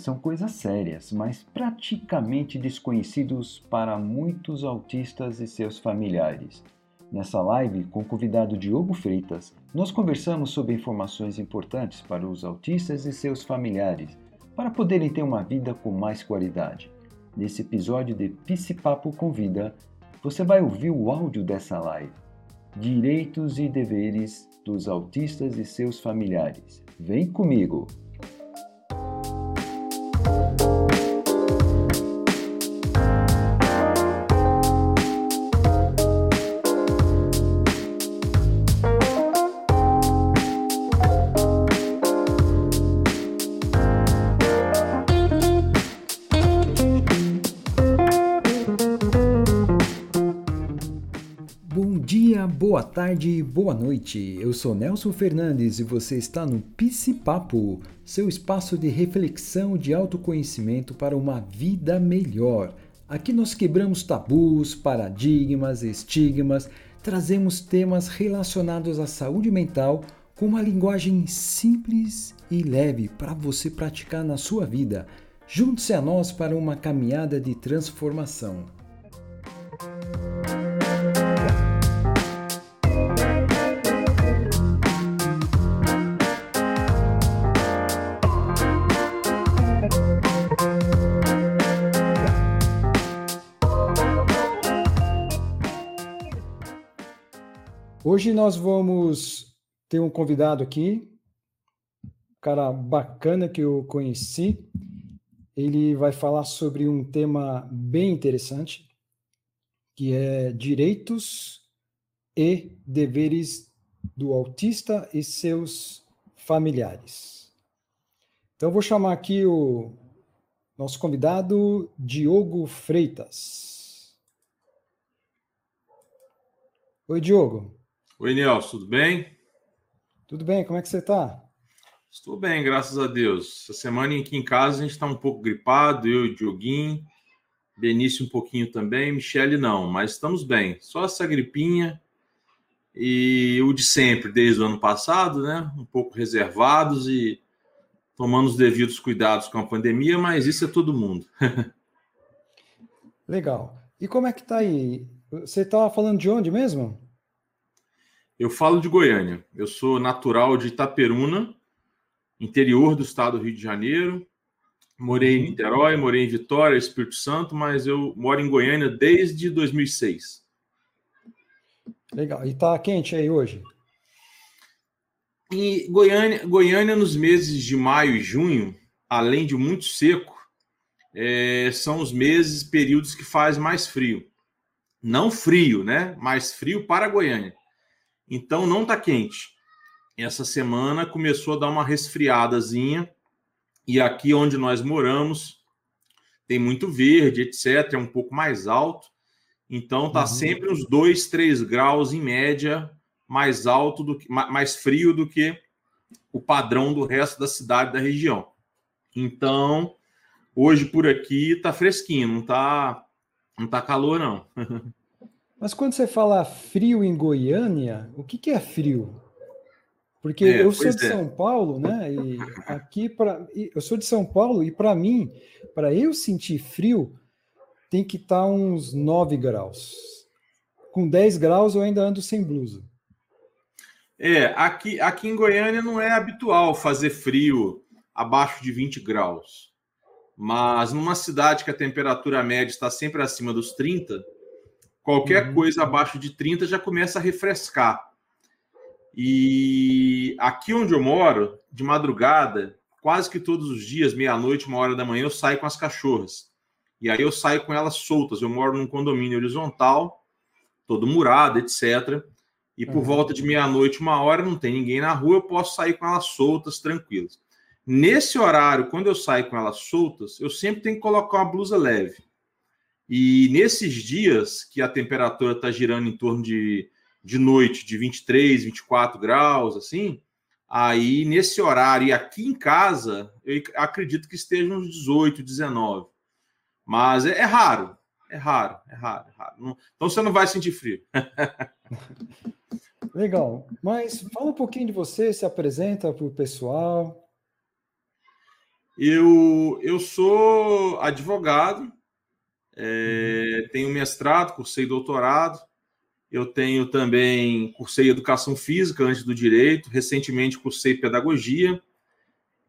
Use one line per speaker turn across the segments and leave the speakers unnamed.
são coisas sérias, mas praticamente desconhecidos para muitos autistas e seus familiares. Nessa live, com o convidado Diogo Freitas, nós conversamos sobre informações importantes para os autistas e seus familiares, para poderem ter uma vida com mais qualidade. Nesse episódio de Papo Convida, você vai ouvir o áudio dessa live. Direitos e deveres dos autistas e seus familiares. Vem comigo! Tarde, boa noite. Eu sou Nelson Fernandes e você está no Psi Papo, seu espaço de reflexão de autoconhecimento para uma vida melhor. Aqui nós quebramos tabus, paradigmas, estigmas, trazemos temas relacionados à saúde mental com uma linguagem simples e leve para você praticar na sua vida. Junte-se a nós para uma caminhada de transformação. Hoje nós vamos ter um convidado aqui, um cara bacana que eu conheci. Ele vai falar sobre um tema bem interessante, que é direitos e deveres do autista e seus familiares. Então, vou chamar aqui o nosso convidado, Diogo Freitas. Oi, Diogo.
Oi, Nelson, tudo bem?
Tudo bem, como é que você está?
Estou bem, graças a Deus. Essa semana aqui em casa a gente está um pouco gripado, eu e o Dioguinho, Benício um pouquinho também, Michele não, mas estamos bem. Só essa gripinha e o de sempre, desde o ano passado, né? Um pouco reservados e tomando os devidos cuidados com a pandemia, mas isso é todo mundo.
Legal. E como é que tá aí? Você estava falando de onde mesmo?
Eu falo de Goiânia. Eu sou natural de Itaperuna, interior do estado do Rio de Janeiro. Morei em uhum. Niterói, morei em Vitória, Espírito Santo, mas eu moro em Goiânia desde 2006.
Legal. E tá quente aí hoje?
E Goiânia, Goiânia nos meses de maio e junho, além de muito seco, é, são os meses, períodos que faz mais frio. Não frio, né? Mais frio para Goiânia. Então não está quente. Essa semana começou a dar uma resfriadazinha e aqui onde nós moramos tem muito verde, etc. É um pouco mais alto. Então tá uhum. sempre uns 2, 3 graus em média mais alto do que mais frio do que o padrão do resto da cidade da região. Então, hoje por aqui tá fresquinho, não tá não tá calor não.
Mas quando você fala frio em Goiânia, o que, que é frio? Porque é, eu sou de é. São Paulo, né? E aqui para eu sou de São Paulo e para mim, para eu sentir frio, tem que estar tá uns 9 graus. Com 10 graus eu ainda ando sem blusa.
É, aqui, aqui em Goiânia não é habitual fazer frio abaixo de 20 graus. Mas numa cidade que a temperatura média está sempre acima dos 30, Qualquer uhum. coisa abaixo de 30 já começa a refrescar. E aqui onde eu moro, de madrugada, quase que todos os dias, meia-noite, uma hora da manhã, eu saio com as cachorras. E aí eu saio com elas soltas. Eu moro num condomínio horizontal, todo murado, etc. E por uhum. volta de meia-noite, uma hora, não tem ninguém na rua, eu posso sair com elas soltas, tranquilas. Nesse horário, quando eu saio com elas soltas, eu sempre tenho que colocar uma blusa leve. E nesses dias que a temperatura está girando em torno de, de noite de 23, 24 graus, assim, aí nesse horário e aqui em casa, eu acredito que esteja uns 18, 19. Mas é, é raro, é raro, é raro, é raro. Não, então você não vai sentir frio.
Legal. Mas fala um pouquinho de você, se apresenta para o pessoal.
Eu, eu sou advogado, é, uhum. tenho mestrado, cursei doutorado, eu tenho também, cursei educação física antes do direito, recentemente cursei pedagogia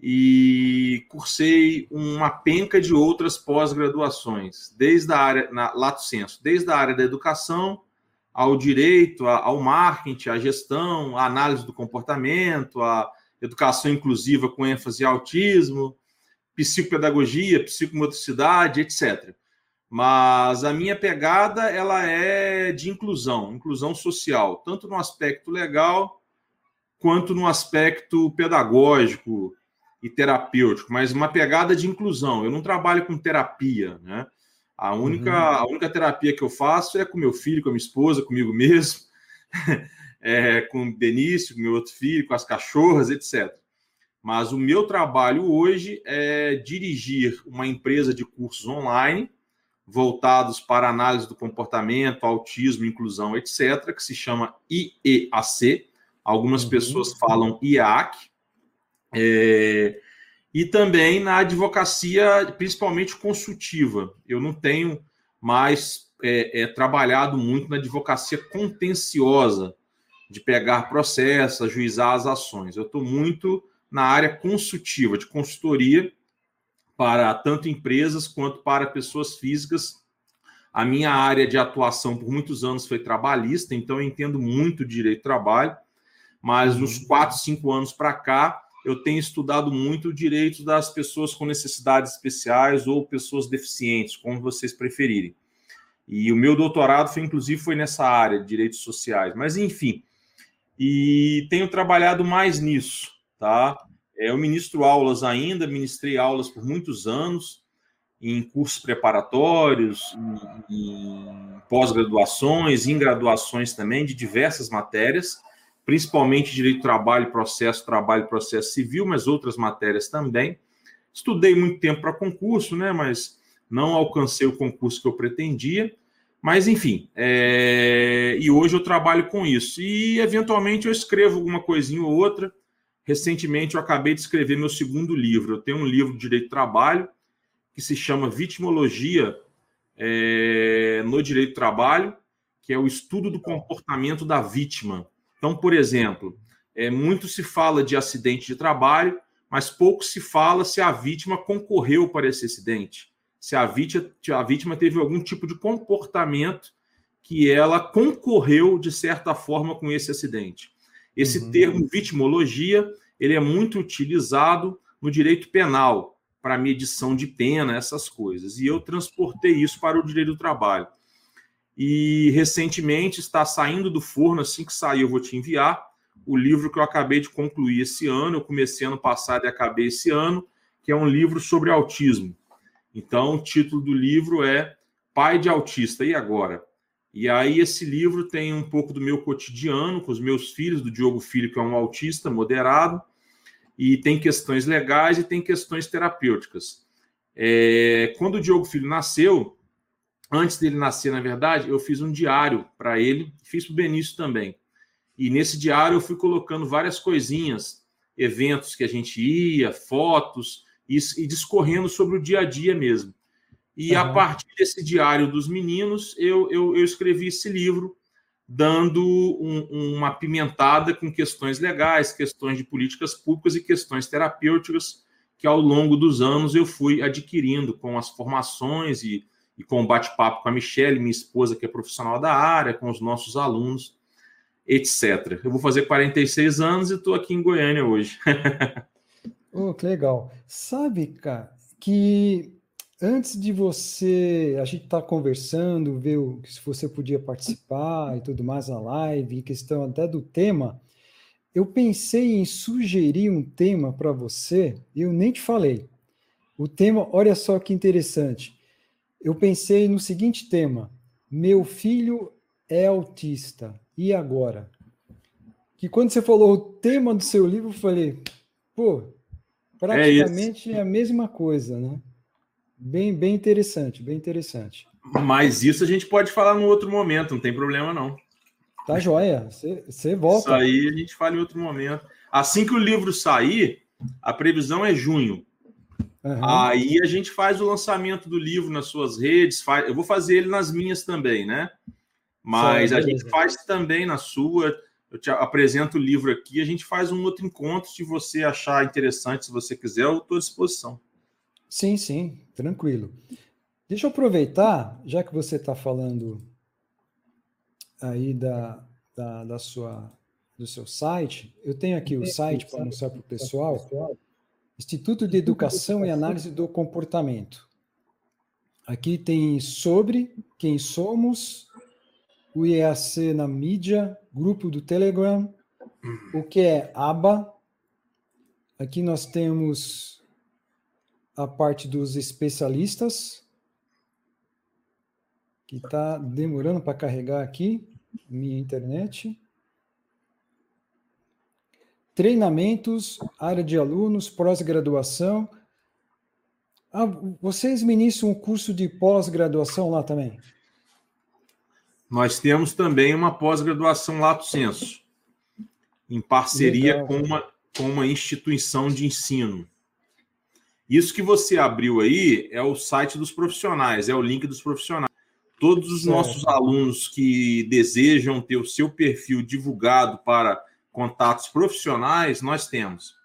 e cursei uma penca de outras pós-graduações, desde a área, na lato senso, desde a área da educação ao direito, ao marketing, à gestão, à análise do comportamento, à educação inclusiva com ênfase em autismo, psicopedagogia, psicomotricidade, etc. Mas a minha pegada ela é de inclusão, inclusão social, tanto no aspecto legal quanto no aspecto pedagógico e terapêutico, mas uma pegada de inclusão. Eu não trabalho com terapia, né? A única, uhum. a única terapia que eu faço é com meu filho, com a minha esposa, comigo mesmo, é, com o Benício, com meu outro filho, com as cachorras, etc. Mas o meu trabalho hoje é dirigir uma empresa de cursos online voltados para análise do comportamento, autismo, inclusão, etc., que se chama IEAC. Algumas uhum. pessoas falam IAC. É, e também na advocacia, principalmente consultiva. Eu não tenho mais é, é, trabalhado muito na advocacia contenciosa, de pegar processos, ajuizar as ações. Eu estou muito na área consultiva, de consultoria, para tanto empresas quanto para pessoas físicas. A minha área de atuação por muitos anos foi trabalhista, então eu entendo muito direito do trabalho, mas nos uhum. quatro, cinco anos para cá, eu tenho estudado muito o direito das pessoas com necessidades especiais ou pessoas deficientes, como vocês preferirem. E o meu doutorado foi, inclusive, foi nessa área de direitos sociais. Mas, enfim, e tenho trabalhado mais nisso, tá? Eu ministro aulas ainda, ministrei aulas por muitos anos, em cursos preparatórios, em, em pós-graduações, em graduações também, de diversas matérias, principalmente direito do trabalho, processo, trabalho, processo civil, mas outras matérias também. Estudei muito tempo para concurso, né? Mas não alcancei o concurso que eu pretendia. Mas, enfim, é... e hoje eu trabalho com isso. E, eventualmente, eu escrevo alguma coisinha ou outra. Recentemente eu acabei de escrever meu segundo livro. Eu tenho um livro de direito do trabalho que se chama Vitimologia é, no Direito do Trabalho, que é o estudo do comportamento da vítima. Então, por exemplo, é, muito se fala de acidente de trabalho, mas pouco se fala se a vítima concorreu para esse acidente, se a vítima, a vítima teve algum tipo de comportamento que ela concorreu de certa forma com esse acidente. Esse uhum. termo vitimologia, ele é muito utilizado no direito penal para medição de pena, essas coisas. E eu transportei isso para o direito do trabalho. E recentemente está saindo do forno, assim que sair eu vou te enviar, o livro que eu acabei de concluir esse ano, eu comecei ano passado e acabei esse ano, que é um livro sobre autismo. Então, o título do livro é Pai de Autista, e agora? E aí esse livro tem um pouco do meu cotidiano com os meus filhos, do Diogo Filho, que é um autista moderado, e tem questões legais e tem questões terapêuticas. É, quando o Diogo Filho nasceu, antes dele nascer, na verdade, eu fiz um diário para ele, fiz para o Benício também. E nesse diário eu fui colocando várias coisinhas, eventos que a gente ia, fotos, e, e discorrendo sobre o dia a dia mesmo. E uhum. a partir desse diário dos meninos, eu, eu, eu escrevi esse livro, dando um, uma pimentada com questões legais, questões de políticas públicas e questões terapêuticas que ao longo dos anos eu fui adquirindo com as formações e, e com o bate-papo com a Michelle, minha esposa, que é profissional da área, com os nossos alunos, etc. Eu vou fazer 46 anos e estou aqui em Goiânia hoje.
oh, que legal. Sabe, cara, que antes de você, a gente tá conversando, ver o, se você podia participar e tudo mais na live, questão até do tema, eu pensei em sugerir um tema para você, e eu nem te falei. O tema, olha só que interessante. Eu pensei no seguinte tema: meu filho é autista. E agora? Que quando você falou o tema do seu livro, eu falei, pô, é praticamente é, é a mesma coisa, né? Bem, bem interessante, bem interessante.
Mas isso a gente pode falar no outro momento, não tem problema não.
Tá joia, você volta.
Isso aí a gente fala em outro momento. Assim que o livro sair, a previsão é junho. Uhum. Aí a gente faz o lançamento do livro nas suas redes, faz, eu vou fazer ele nas minhas também, né? Mas a gente faz também na sua. Eu te apresento o livro aqui, a gente faz um outro encontro. Se você achar interessante, se você quiser, eu estou à disposição.
Sim, sim, tranquilo. Deixa eu aproveitar, já que você está falando aí da, da, da, sua, do seu site, eu tenho aqui o site para mostrar para o pessoal. Instituto de Educação e Análise do Comportamento. Aqui tem sobre quem somos, o IAC na mídia, grupo do Telegram, o que é ABA. Aqui nós temos a parte dos especialistas, que está demorando para carregar aqui, minha internet treinamentos, área de alunos, pós-graduação. Ah, vocês ministram um curso de pós-graduação lá também?
Nós temos também uma pós-graduação Lato Senso, em parceria com uma, com uma instituição de ensino. Isso que você abriu aí é o site dos profissionais, é o link dos profissionais. Todos os certo. nossos alunos que desejam ter o seu perfil divulgado para contatos profissionais, nós temos.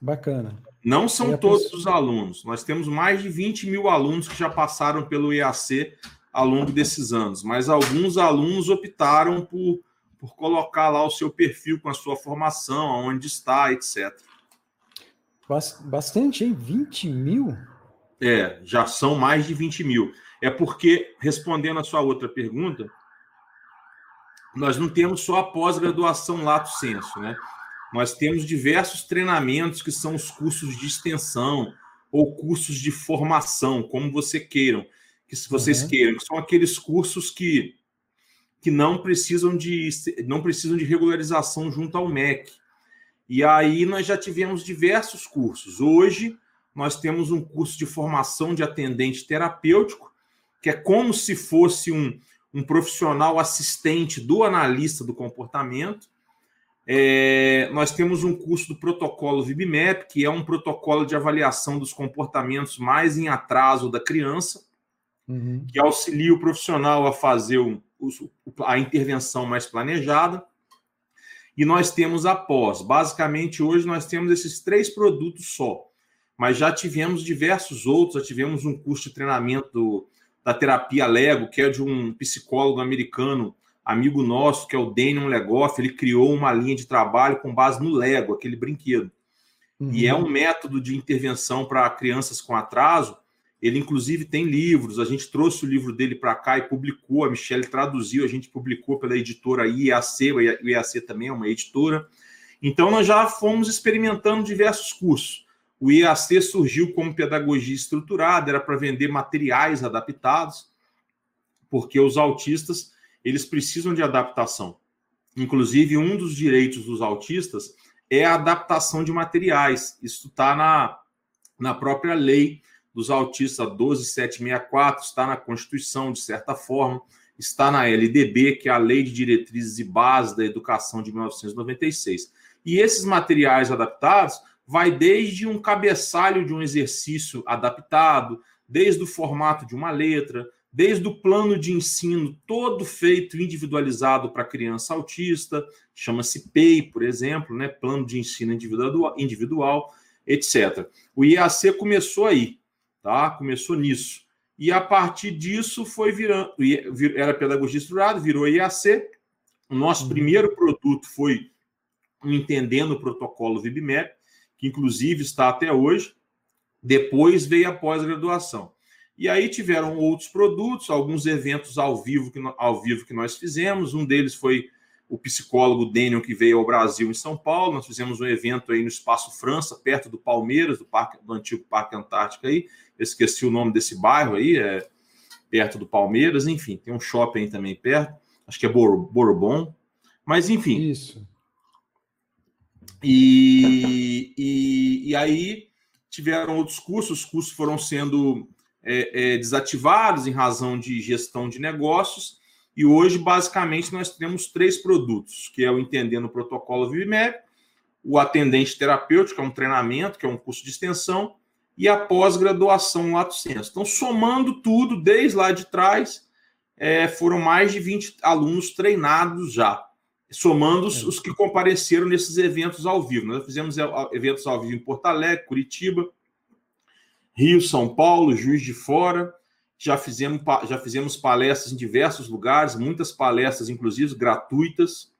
Bacana.
Não são todos os alunos. Nós temos mais de 20 mil alunos que já passaram pelo IAC ao longo desses anos, mas alguns alunos optaram por, por colocar lá o seu perfil com a sua formação, aonde está, etc.
Bastante, hein? 20 mil?
É, já são mais de 20 mil. É porque, respondendo a sua outra pergunta, nós não temos só a pós-graduação lato senso, né? Nós temos diversos treinamentos que são os cursos de extensão ou cursos de formação, como você queiram, que se vocês uhum. queiram, que são aqueles cursos que, que não precisam de não precisam de regularização junto ao MEC. E aí nós já tivemos diversos cursos. Hoje nós temos um curso de formação de atendente terapêutico, que é como se fosse um um profissional assistente do analista do comportamento. É, nós temos um curso do protocolo VibMap, que é um protocolo de avaliação dos comportamentos mais em atraso da criança, uhum. que auxilia o profissional a fazer o, a intervenção mais planejada. E nós temos a pós. Basicamente, hoje nós temos esses três produtos só, mas já tivemos diversos outros, já tivemos um curso de treinamento da terapia Lego, que é de um psicólogo americano, amigo nosso, que é o Daniel Legoff. Ele criou uma linha de trabalho com base no Lego, aquele brinquedo. Uhum. E é um método de intervenção para crianças com atraso. Ele, inclusive, tem livros. A gente trouxe o livro dele para cá e publicou. A Michelle traduziu, a gente publicou pela editora IAC. O IAC também é uma editora. Então, nós já fomos experimentando diversos cursos. O IAC surgiu como pedagogia estruturada, era para vender materiais adaptados, porque os autistas eles precisam de adaptação. Inclusive, um dos direitos dos autistas é a adaptação de materiais. Isso está na, na própria lei dos autistas 12764, está na Constituição, de certa forma, está na LDB, que é a Lei de Diretrizes e Bases da Educação de 1996. E esses materiais adaptados vai desde um cabeçalho de um exercício adaptado, desde o formato de uma letra, desde o plano de ensino todo feito individualizado para criança autista, chama-se PEI, por exemplo, né? Plano de ensino individual, individual, etc. O IAC começou aí, tá? Começou nisso. E a partir disso foi virando, era pedagogia estruturada, virou IAC. O nosso uhum. primeiro produto foi Entendendo o Protocolo VibMap, que inclusive está até hoje. Depois veio a pós-graduação. E aí tiveram outros produtos, alguns eventos ao vivo que, ao vivo que nós fizemos. Um deles foi o psicólogo Daniel, que veio ao Brasil em São Paulo. Nós fizemos um evento aí no Espaço França, perto do Palmeiras, do, parque, do antigo Parque Antártica aí. Esqueci o nome desse bairro aí, é perto do Palmeiras. Enfim, tem um shopping também perto. Acho que é Bourbon. Mas, enfim.
Isso.
E, e, e aí tiveram outros cursos, os cursos foram sendo é, é, desativados em razão de gestão de negócios. E hoje, basicamente, nós temos três produtos, que é o Entendendo o Protocolo VIMEP, o Atendente Terapêutico, que é um treinamento, que é um curso de extensão, e a pós-graduação Lato Senso. Então, somando tudo, desde lá de trás, é, foram mais de 20 alunos treinados já, somando os, os, que compareceram nesses eventos ao vivo. Nós fizemos eventos ao vivo em Porto Alegre, Curitiba, Rio, São Paulo, Juiz de Fora. Já fizemos, já fizemos palestras em diversos lugares, muitas palestras, inclusive gratuitas.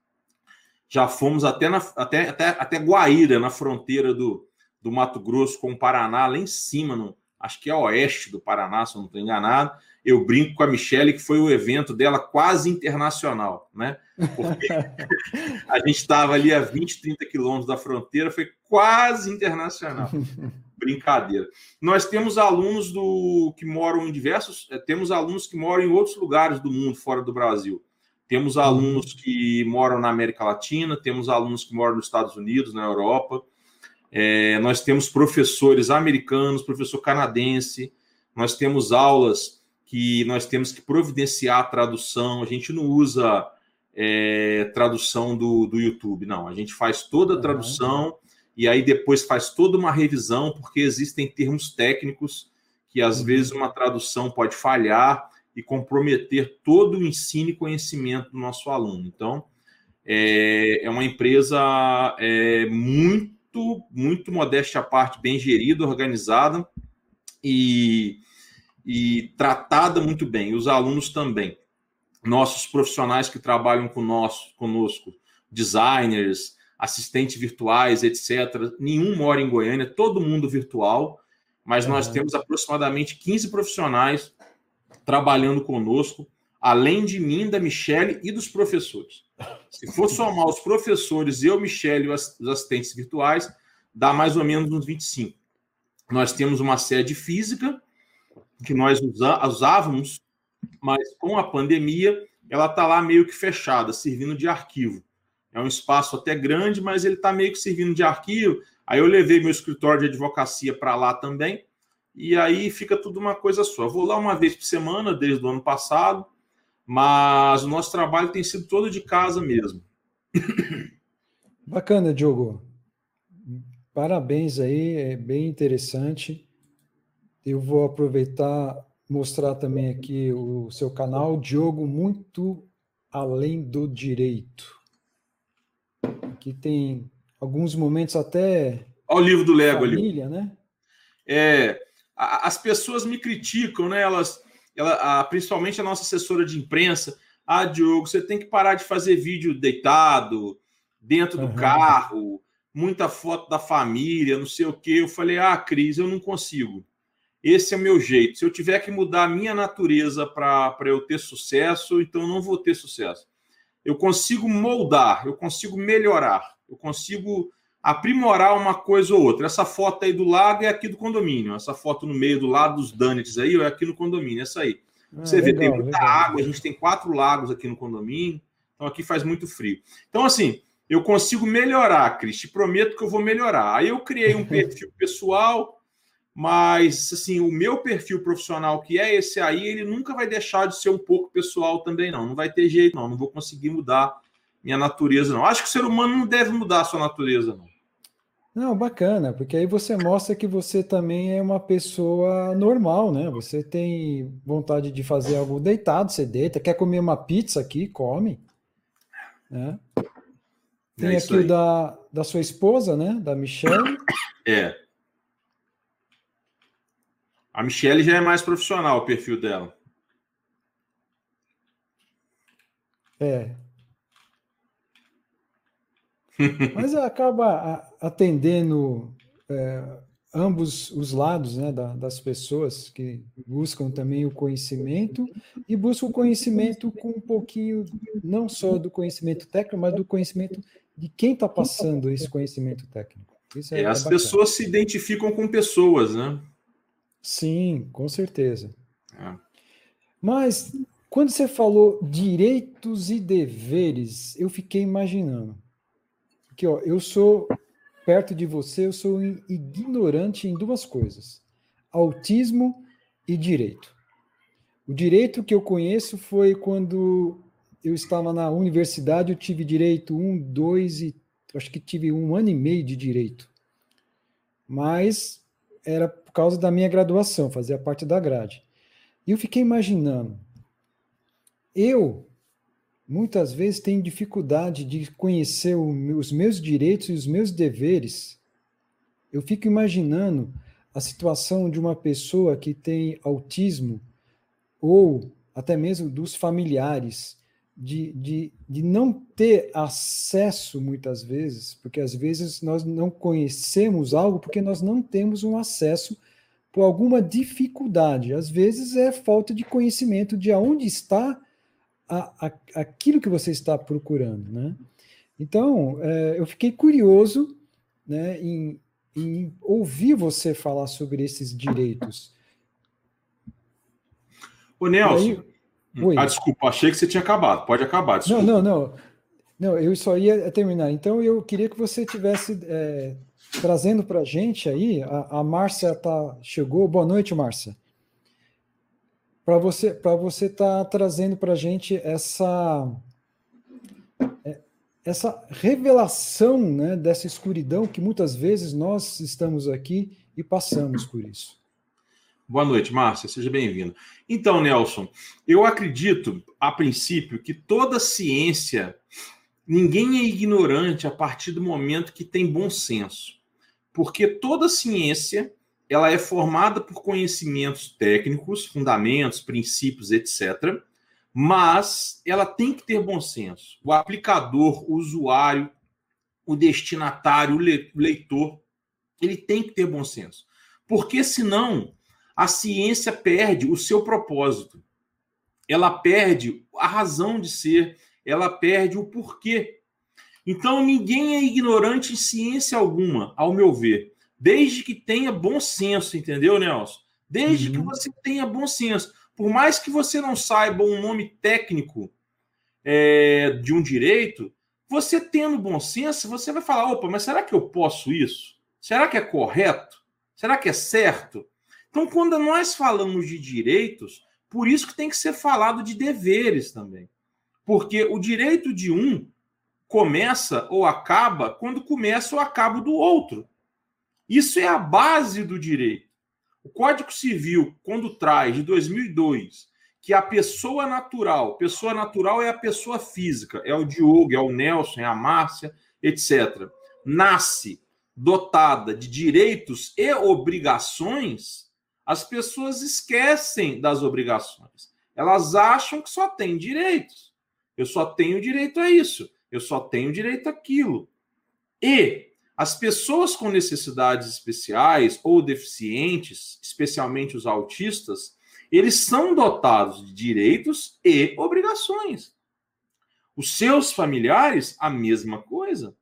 Já fomos até, na, até, até, até Guaíra, na fronteira do, do Mato Grosso com o Paraná, lá em cima, no, acho que é oeste do Paraná, se eu não estou enganado. Eu brinco com a Michelle que foi o evento dela quase internacional, né? Porque a gente estava ali a 20, 30 quilômetros da fronteira, foi quase internacional. Brincadeira. Nós temos alunos do que moram em diversos, eh, temos alunos que moram em outros lugares do mundo, fora do Brasil. Temos alunos que moram na América Latina, temos alunos que moram nos Estados Unidos, na Europa. É, nós temos professores americanos, professor canadense, nós temos aulas que nós temos que providenciar a tradução, a gente não usa é, tradução do, do YouTube, não, a gente faz toda a tradução uhum. e aí depois faz toda uma revisão, porque existem termos técnicos que às uhum. vezes uma tradução pode falhar e comprometer todo o ensino e conhecimento do nosso aluno. Então, é, é uma empresa é, muito muito, muito modéstia à parte, bem gerida, organizada e, e tratada muito bem. os alunos também. Nossos profissionais que trabalham conosco, conosco designers, assistentes virtuais, etc. Nenhum mora em Goiânia, todo mundo virtual, mas uhum. nós temos aproximadamente 15 profissionais trabalhando conosco, além de mim, da Michelle e dos professores. Se for somar os professores, eu, Michele e os assistentes virtuais, dá mais ou menos uns 25. Nós temos uma sede física que nós usávamos, mas com a pandemia ela está lá meio que fechada, servindo de arquivo. É um espaço até grande, mas ele está meio que servindo de arquivo. Aí eu levei meu escritório de advocacia para lá também, e aí fica tudo uma coisa só. Eu vou lá uma vez por semana, desde o ano passado, mas o nosso trabalho tem sido todo de casa mesmo.
Bacana, Diogo. Parabéns aí, é bem interessante. Eu vou aproveitar mostrar também aqui o seu canal, Diogo Muito Além do Direito. Aqui tem alguns momentos até.
Olha o livro do Lego
família,
ali.
né?
É, as pessoas me criticam, né? Elas ela, a, principalmente a nossa assessora de imprensa, ah, Diogo, você tem que parar de fazer vídeo deitado, dentro do uhum. carro, muita foto da família, não sei o quê. Eu falei, ah, Cris, eu não consigo. Esse é o meu jeito. Se eu tiver que mudar a minha natureza para eu ter sucesso, então eu não vou ter sucesso. Eu consigo moldar, eu consigo melhorar, eu consigo aprimorar uma coisa ou outra. Essa foto aí do lago é aqui do condomínio. Essa foto no meio do lado dos Danettes aí é aqui no condomínio. Essa aí. Ah, Você legal, vê, tem muita legal. água. A gente tem quatro lagos aqui no condomínio. Então aqui faz muito frio. Então, assim, eu consigo melhorar, Cris. Te prometo que eu vou melhorar. Aí eu criei um perfil pessoal, mas assim, o meu perfil profissional, que é esse aí, ele nunca vai deixar de ser um pouco pessoal também, não. Não vai ter jeito, não. Não vou conseguir mudar minha natureza, não. Acho que o ser humano não deve mudar a sua natureza, não.
Não, bacana, porque aí você mostra que você também é uma pessoa normal, né? Você tem vontade de fazer algo deitado, você deita, quer comer uma pizza aqui, come. Né? Tem é aqui o da, da sua esposa, né? Da Michelle.
É. A Michelle já é mais profissional, o perfil dela.
É, mas acaba atendendo é, ambos os lados né, da, das pessoas que buscam também o conhecimento e buscam o conhecimento com um pouquinho, não só do conhecimento técnico, mas do conhecimento de quem está passando esse conhecimento técnico.
É, é, as pessoas se identificam com pessoas, né?
Sim, com certeza. É. Mas quando você falou direitos e deveres, eu fiquei imaginando que ó, eu sou perto de você, eu sou ignorante em duas coisas: autismo e direito. O direito que eu conheço foi quando eu estava na universidade, eu tive direito um, dois e acho que tive um ano e meio de direito. Mas era por causa da minha graduação, fazia parte da grade. E eu fiquei imaginando, eu muitas vezes tenho dificuldade de conhecer os meus direitos e os meus deveres. Eu fico imaginando a situação de uma pessoa que tem autismo ou até mesmo dos familiares de, de, de não ter acesso muitas vezes, porque às vezes nós não conhecemos algo porque nós não temos um acesso por alguma dificuldade. Às vezes é falta de conhecimento de aonde está a, a, aquilo que você está procurando, né? Então, é, eu fiquei curioso né, em, em ouvir você falar sobre esses direitos.
Ô, Nelson, Oi. Ah, desculpa, achei que você tinha acabado. Pode acabar,
desculpa. Não, não, não. Não, eu só ia terminar. Então, eu queria que você tivesse é, trazendo para a gente aí. A, a Márcia tá, chegou. Boa noite, Márcia. Para você para você estar tá trazendo para a gente essa é, essa revelação né, dessa escuridão que muitas vezes nós estamos aqui e passamos por isso.
Boa noite, Márcia, seja bem-vindo. Então, Nelson, eu acredito, a princípio, que toda ciência, ninguém é ignorante a partir do momento que tem bom senso. Porque toda ciência, ela é formada por conhecimentos técnicos, fundamentos, princípios, etc., mas ela tem que ter bom senso. O aplicador, o usuário, o destinatário, o leitor, ele tem que ter bom senso. Porque senão a ciência perde o seu propósito. Ela perde a razão de ser, ela perde o porquê. Então, ninguém é ignorante em ciência alguma, ao meu ver, desde que tenha bom senso, entendeu, Nelson? Desde uhum. que você tenha bom senso. Por mais que você não saiba um nome técnico é, de um direito, você tendo bom senso, você vai falar: opa, mas será que eu posso isso? Será que é correto? Será que é certo? Então, quando nós falamos de direitos, por isso que tem que ser falado de deveres também. Porque o direito de um começa ou acaba quando começa ou acaba do outro. Isso é a base do direito. O Código Civil, quando traz, de 2002, que a pessoa natural, pessoa natural é a pessoa física, é o Diogo, é o Nelson, é a Márcia, etc., nasce dotada de direitos e obrigações, as pessoas esquecem das obrigações. Elas acham que só tem direitos. Eu só tenho direito a isso. Eu só tenho direito àquilo. E as pessoas com necessidades especiais ou deficientes, especialmente os autistas, eles são dotados de direitos e obrigações. Os seus familiares, a mesma coisa.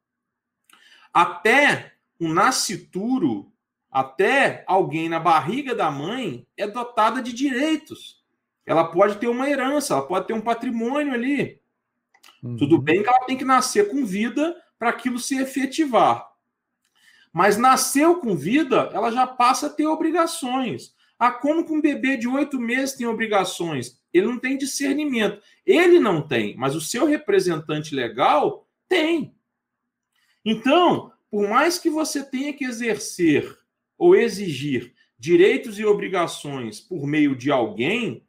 Até o nascituro até alguém na barriga da mãe é dotada de direitos. Ela pode ter uma herança, ela pode ter um patrimônio ali. Uhum. Tudo bem que ela tem que nascer com vida para aquilo se efetivar. Mas nasceu com vida, ela já passa a ter obrigações. Ah, como que um bebê de oito meses tem obrigações? Ele não tem discernimento. Ele não tem, mas o seu representante legal tem. Então, por mais que você tenha que exercer ou exigir direitos e obrigações por meio de alguém,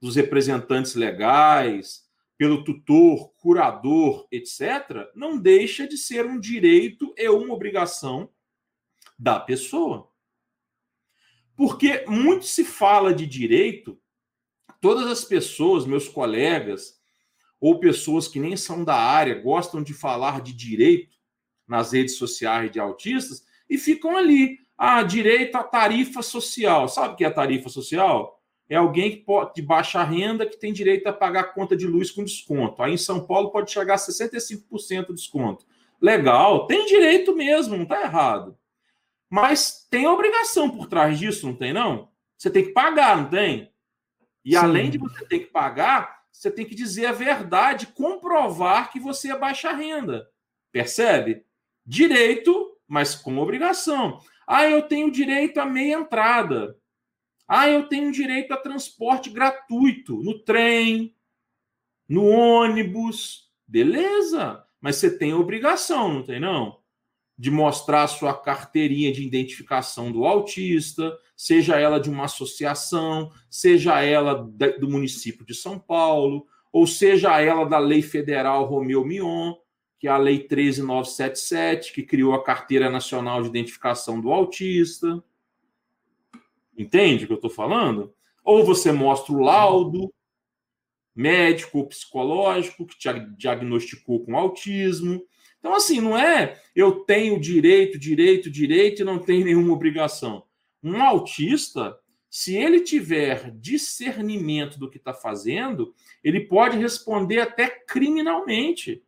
dos representantes legais, pelo tutor, curador, etc., não deixa de ser um direito e uma obrigação da pessoa. Porque muito se fala de direito, todas as pessoas, meus colegas, ou pessoas que nem são da área, gostam de falar de direito nas redes sociais de autistas e ficam ali ah, direito à tarifa social. Sabe o que é tarifa social? É alguém que pode, de baixa renda que tem direito a pagar conta de luz com desconto. Aí em São Paulo pode chegar a 65% de desconto. Legal, tem direito mesmo, não está errado. Mas tem obrigação por trás disso, não tem, não? Você tem que pagar, não tem? E Sim. além de você ter que pagar, você tem que dizer a verdade, comprovar que você é baixa renda. Percebe? Direito, mas com obrigação. Ah, eu tenho direito a meia entrada. Ah, eu tenho direito a transporte gratuito no trem, no ônibus. Beleza, mas você tem obrigação, não tem não? de mostrar a sua carteirinha de identificação do autista, seja ela de uma associação, seja ela do município de São Paulo, ou seja ela da lei federal Romeu Mion, que é a lei 13977, que criou a Carteira Nacional de Identificação do Autista. Entende o que eu estou falando? Ou você mostra o laudo médico ou psicológico que te diagnosticou com autismo. Então, assim, não é eu tenho direito, direito, direito e não tenho nenhuma obrigação. Um autista, se ele tiver discernimento do que está fazendo, ele pode responder até criminalmente.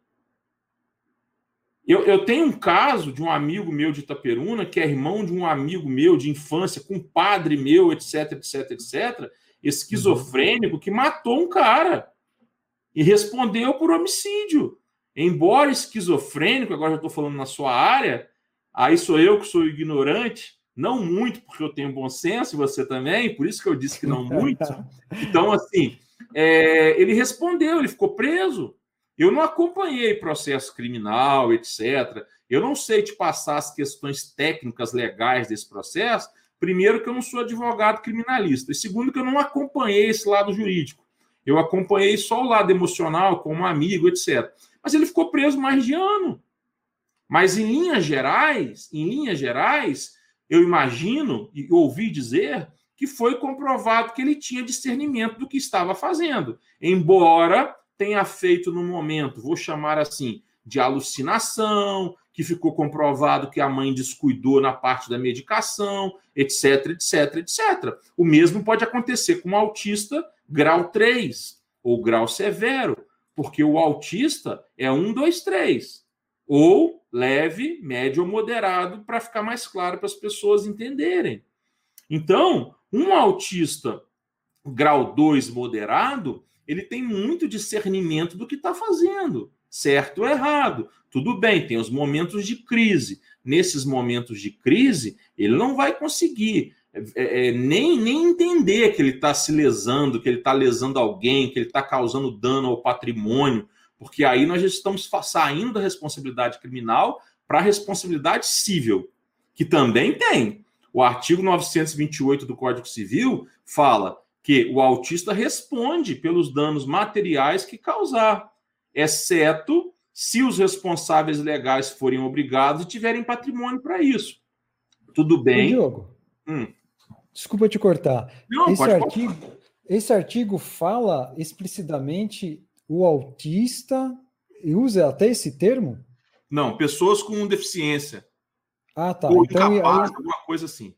Eu, eu, tenho um caso de um amigo meu de Itaperuna, que é irmão de um amigo meu de infância, com um padre meu, etc, etc, etc, esquizofrênico, que matou um cara e respondeu por homicídio. Embora esquizofrênico, agora já estou falando na sua área, aí sou eu que sou ignorante, não muito, porque eu tenho bom senso, e você também, por isso que eu disse que não muito. Então, assim, é, ele respondeu, ele ficou preso. Eu não acompanhei processo criminal, etc. Eu não sei te passar as questões técnicas legais desse processo. Primeiro, que eu não sou advogado criminalista. E segundo, que eu não acompanhei esse lado jurídico. Eu acompanhei só o lado emocional, como amigo, etc. Mas ele ficou preso mais de ano. Mas em linhas gerais, em linhas gerais, eu imagino e ouvi dizer que foi comprovado que ele tinha discernimento do que estava fazendo, embora tenha feito no momento, vou chamar assim, de alucinação, que ficou comprovado que a mãe descuidou na parte da medicação, etc, etc, etc. O mesmo pode acontecer com um autista grau 3 ou grau severo, porque o autista é 1, 2, 3. Ou leve, médio ou moderado, para ficar mais claro para as pessoas entenderem. Então, um autista grau 2 moderado, ele tem muito discernimento do que está fazendo, certo ou errado. Tudo bem, tem os momentos de crise. Nesses momentos de crise, ele não vai conseguir é, é, nem, nem entender que ele está se lesando, que ele está lesando alguém, que ele está causando dano ao patrimônio, porque aí nós estamos saindo da responsabilidade criminal para a responsabilidade civil, que também tem. O artigo 928 do Código Civil fala que o autista responde pelos danos materiais que causar, exceto se os responsáveis legais forem obrigados e tiverem patrimônio para isso. Tudo bem.
Diogo, hum. desculpa te cortar. Não, esse, artigo, esse artigo fala explicitamente o autista e usa até esse termo?
Não, pessoas com deficiência.
Ah, tá. Ou então,
incapaz, aí... alguma coisa assim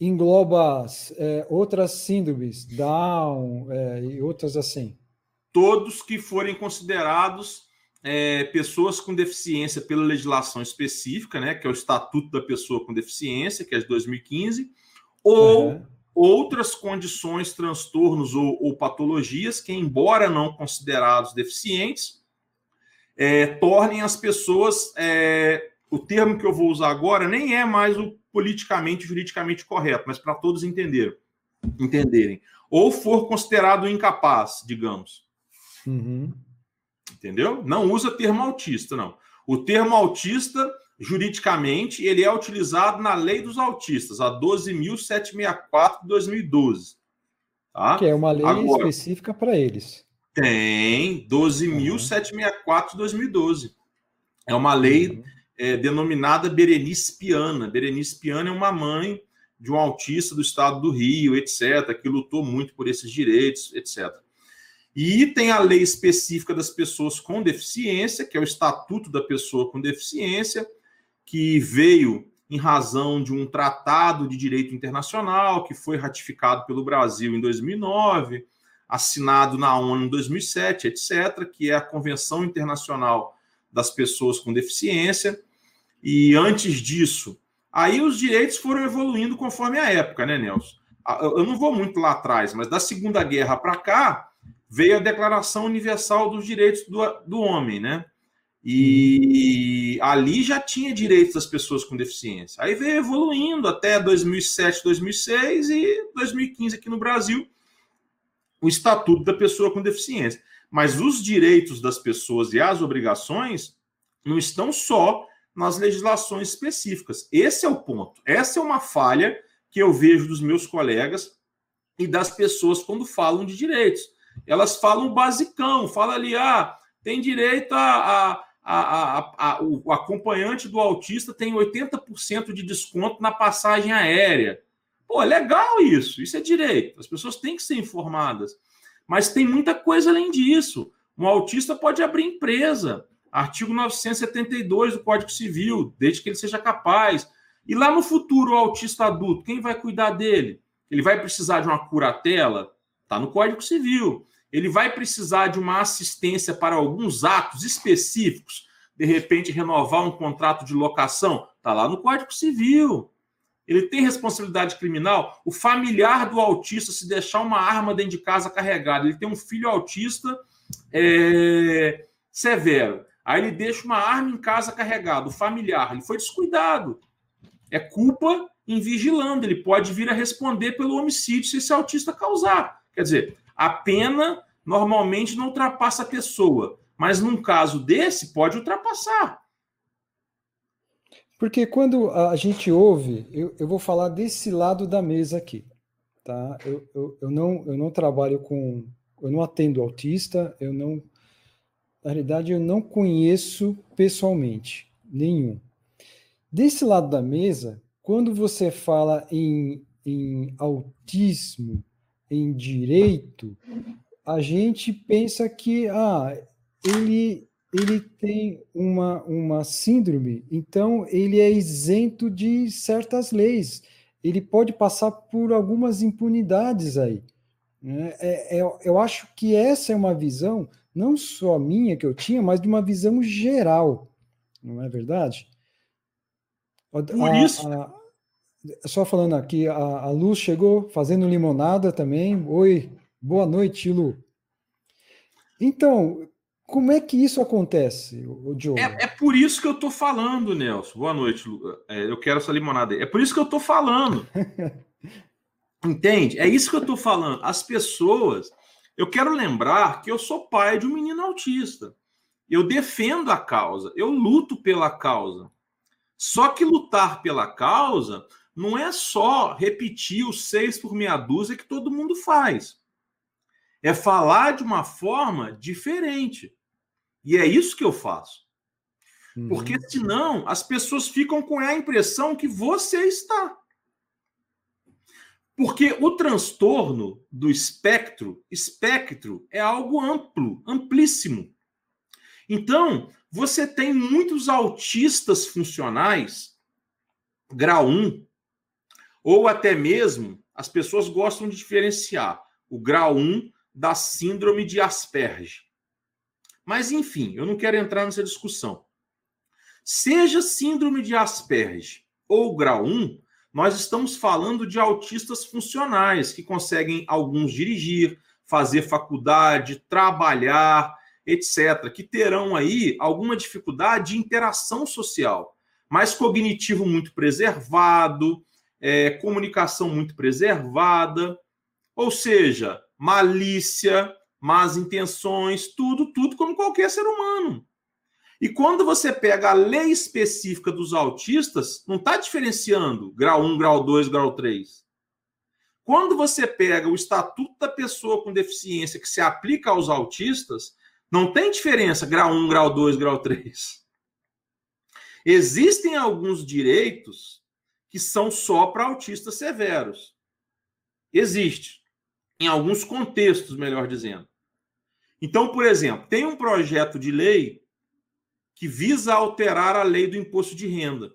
engloba é, outras síndromes, Down é, e outras assim?
Todos que forem considerados é, pessoas com deficiência pela legislação específica, né, que é o Estatuto da Pessoa com Deficiência, que é de 2015, ou uhum. outras condições, transtornos ou, ou, patologias que, embora não considerados deficientes, é, tornem as pessoas. É, o termo que eu vou usar agora nem é mais o politicamente, juridicamente correto, mas para todos entenderem, entenderem. Ou for considerado incapaz, digamos.
Uhum.
Entendeu? Não usa termo autista, não. O termo autista, juridicamente, ele é utilizado na lei dos autistas, a 12.764 de 2012.
Tá? Que é uma lei Agora, específica para eles.
Tem 12.764 de 2012. É uma lei uhum é, denominada Berenice Piana. Berenice Piana é uma mãe de um autista do estado do Rio, etc., que lutou muito por esses direitos, etc. E tem a lei específica das pessoas com deficiência, que é o Estatuto da Pessoa com Deficiência, que veio em razão de um tratado de direito internacional que foi ratificado pelo Brasil em 2009, assinado na ONU em 2007, etc., que é a Convenção Internacional das Pessoas com Deficiência, e antes disso, aí os direitos foram evoluindo conforme a época, né, Nelson? Eu não vou muito lá atrás, mas da Segunda Guerra para cá veio a Declaração Universal dos Direitos do, do Homem, né? E ali já tinha direitos das pessoas com deficiência. Aí veio evoluindo até 2007, 2006 e 2015 aqui no Brasil, o Estatuto da Pessoa com Deficiência. Mas os direitos das pessoas e as obrigações não estão só nas legislações específicas. Esse é o ponto. Essa é uma falha que eu vejo dos meus colegas e das pessoas quando falam de direitos. Elas falam basicão, fala ali, ah, tem direito a, a a, a, a, o acompanhante do autista tem 80% de desconto na passagem aérea. Pô, é legal isso, isso é direito. As pessoas têm que ser informadas. Mas tem muita coisa além disso. Um autista pode abrir empresa. Artigo 972 do Código Civil, desde que ele seja capaz. E lá no futuro, o autista adulto, quem vai cuidar dele? Ele vai precisar de uma curatela? Está no Código Civil ele vai precisar de uma assistência para alguns atos específicos, de repente renovar um contrato de locação, está lá no Código Civil. Ele tem responsabilidade criminal. O familiar do autista, se deixar uma arma dentro de casa carregada, ele tem um filho autista é, severo. Aí ele deixa uma arma em casa carregada. O familiar, ele foi descuidado. É culpa em vigilando. Ele pode vir a responder pelo homicídio se esse autista causar. Quer dizer, a pena normalmente não ultrapassa a pessoa, mas num caso desse pode ultrapassar.
Porque quando a gente ouve, eu, eu vou falar desse lado da mesa aqui, tá? Eu, eu, eu, não, eu não trabalho com, eu não atendo autista, eu não, na realidade, eu não conheço pessoalmente nenhum. Desse lado da mesa, quando você fala em, em autismo, em direito, a gente pensa que ah, ele, ele tem uma, uma síndrome, então ele é isento de certas leis. Ele pode passar por algumas impunidades aí. Né? É, é, eu acho que essa é uma visão, não só minha que eu tinha, mas de uma visão geral. Não é verdade?
Por isso.
A, só falando aqui, a, a Luz chegou fazendo limonada também. Oi, boa noite, Lu. Então, como é que isso acontece, o Diogo?
É, é por isso que eu estou falando, Nelson. Boa noite, Lu. É, eu quero essa limonada aí. É por isso que eu estou falando. Entende? É isso que eu estou falando. As pessoas. Eu quero lembrar que eu sou pai de um menino autista. Eu defendo a causa, eu luto pela causa. Só que lutar pela causa não é só repetir os seis por meia dúzia que todo mundo faz. É falar de uma forma diferente. E é isso que eu faço. Uhum. Porque senão as pessoas ficam com a impressão que você está. Porque o transtorno do espectro, espectro é algo amplo, amplíssimo. Então, você tem muitos autistas funcionais, grau 1, ou até mesmo, as pessoas gostam de diferenciar o grau 1 da síndrome de Asperger. Mas, enfim, eu não quero entrar nessa discussão. Seja síndrome de Asperger ou grau 1, nós estamos falando de autistas funcionais que conseguem alguns dirigir, fazer faculdade, trabalhar, etc., que terão aí alguma dificuldade de interação social, mas cognitivo muito preservado, é, comunicação muito preservada, ou seja, malícia, más intenções, tudo, tudo como qualquer ser humano. E quando você pega a lei específica dos autistas, não está diferenciando grau 1, grau 2, grau 3. Quando você pega o Estatuto da Pessoa com Deficiência que se aplica aos autistas, não tem diferença grau 1, grau 2, grau 3. Existem alguns direitos que são só para autistas severos. Existe. Em alguns contextos, melhor dizendo. Então, por exemplo, tem um projeto de lei que visa alterar a lei do imposto de renda.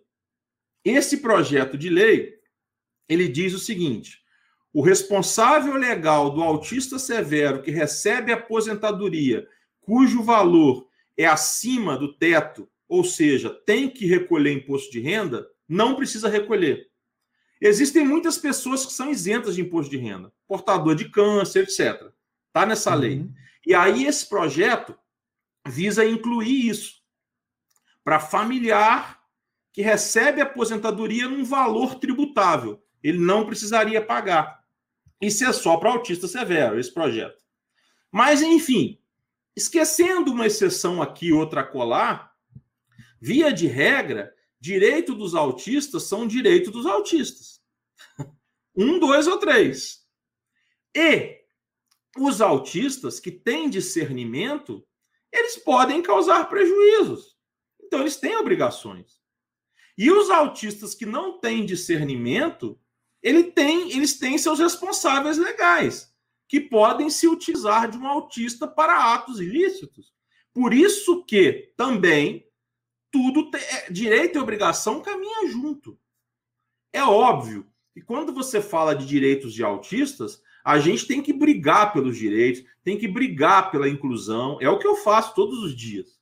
Esse projeto de lei, ele diz o seguinte: o responsável legal do autista severo que recebe aposentadoria, cujo valor é acima do teto, ou seja, tem que recolher imposto de renda, não precisa recolher. Existem muitas pessoas que são isentas de imposto de renda, portador de câncer, etc. Está nessa uhum. lei. E aí esse projeto visa incluir isso para familiar que recebe aposentadoria num valor tributável. Ele não precisaria pagar. Isso é só para autista severo, esse projeto. Mas, enfim, esquecendo uma exceção aqui, outra colar, via de regra, direito dos autistas são direito dos autistas. Um, dois ou três. E os autistas que têm discernimento, eles podem causar prejuízos. Então, eles têm obrigações. E os autistas que não têm discernimento, ele tem, eles têm seus responsáveis legais, que podem se utilizar de um autista para atos ilícitos. Por isso que também tudo te, é, direito e obrigação caminha junto. É óbvio que quando você fala de direitos de autistas, a gente tem que brigar pelos direitos, tem que brigar pela inclusão. É o que eu faço todos os dias.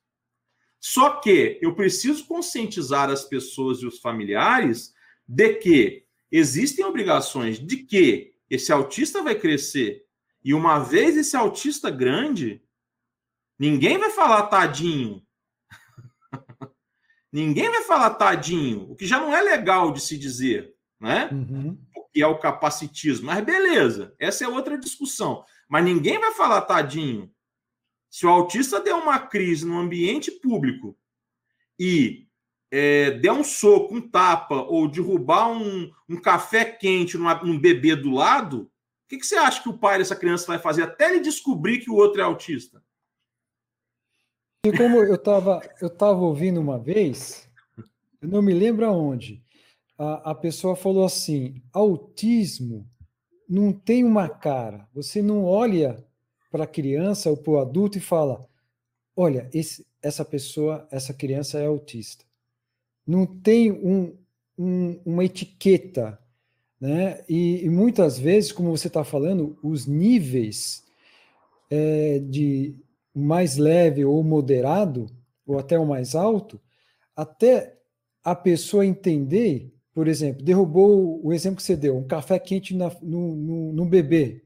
Só que eu preciso conscientizar as pessoas e os familiares de que existem obrigações de que esse autista vai crescer. E uma vez esse autista grande, ninguém vai falar tadinho. ninguém vai falar tadinho, o que já não é legal de se dizer, né? Uhum. Que é o capacitismo. Mas beleza, essa é outra discussão. Mas ninguém vai falar tadinho. Se o autista der uma crise no ambiente público e é, der um soco, um tapa, ou derrubar um, um café quente numa, num bebê do lado, o que, que, você acha que o pai dessa criança vai fazer até ele descobrir que o outro é autista?
E como eu estava eu tava ouvindo uma vez, eu não me lembro aonde, a, a pessoa falou assim: autismo não tem uma cara. Você não olha para a criança ou para o adulto e fala: olha, esse, essa pessoa, essa criança é autista. Não tem um, um, uma etiqueta. Né? E, e, muitas vezes, como você está falando, os níveis é, de mais leve ou moderado, ou até o mais alto, até a pessoa entender, por exemplo, derrubou o exemplo que você deu, um café quente na, no, no, no bebê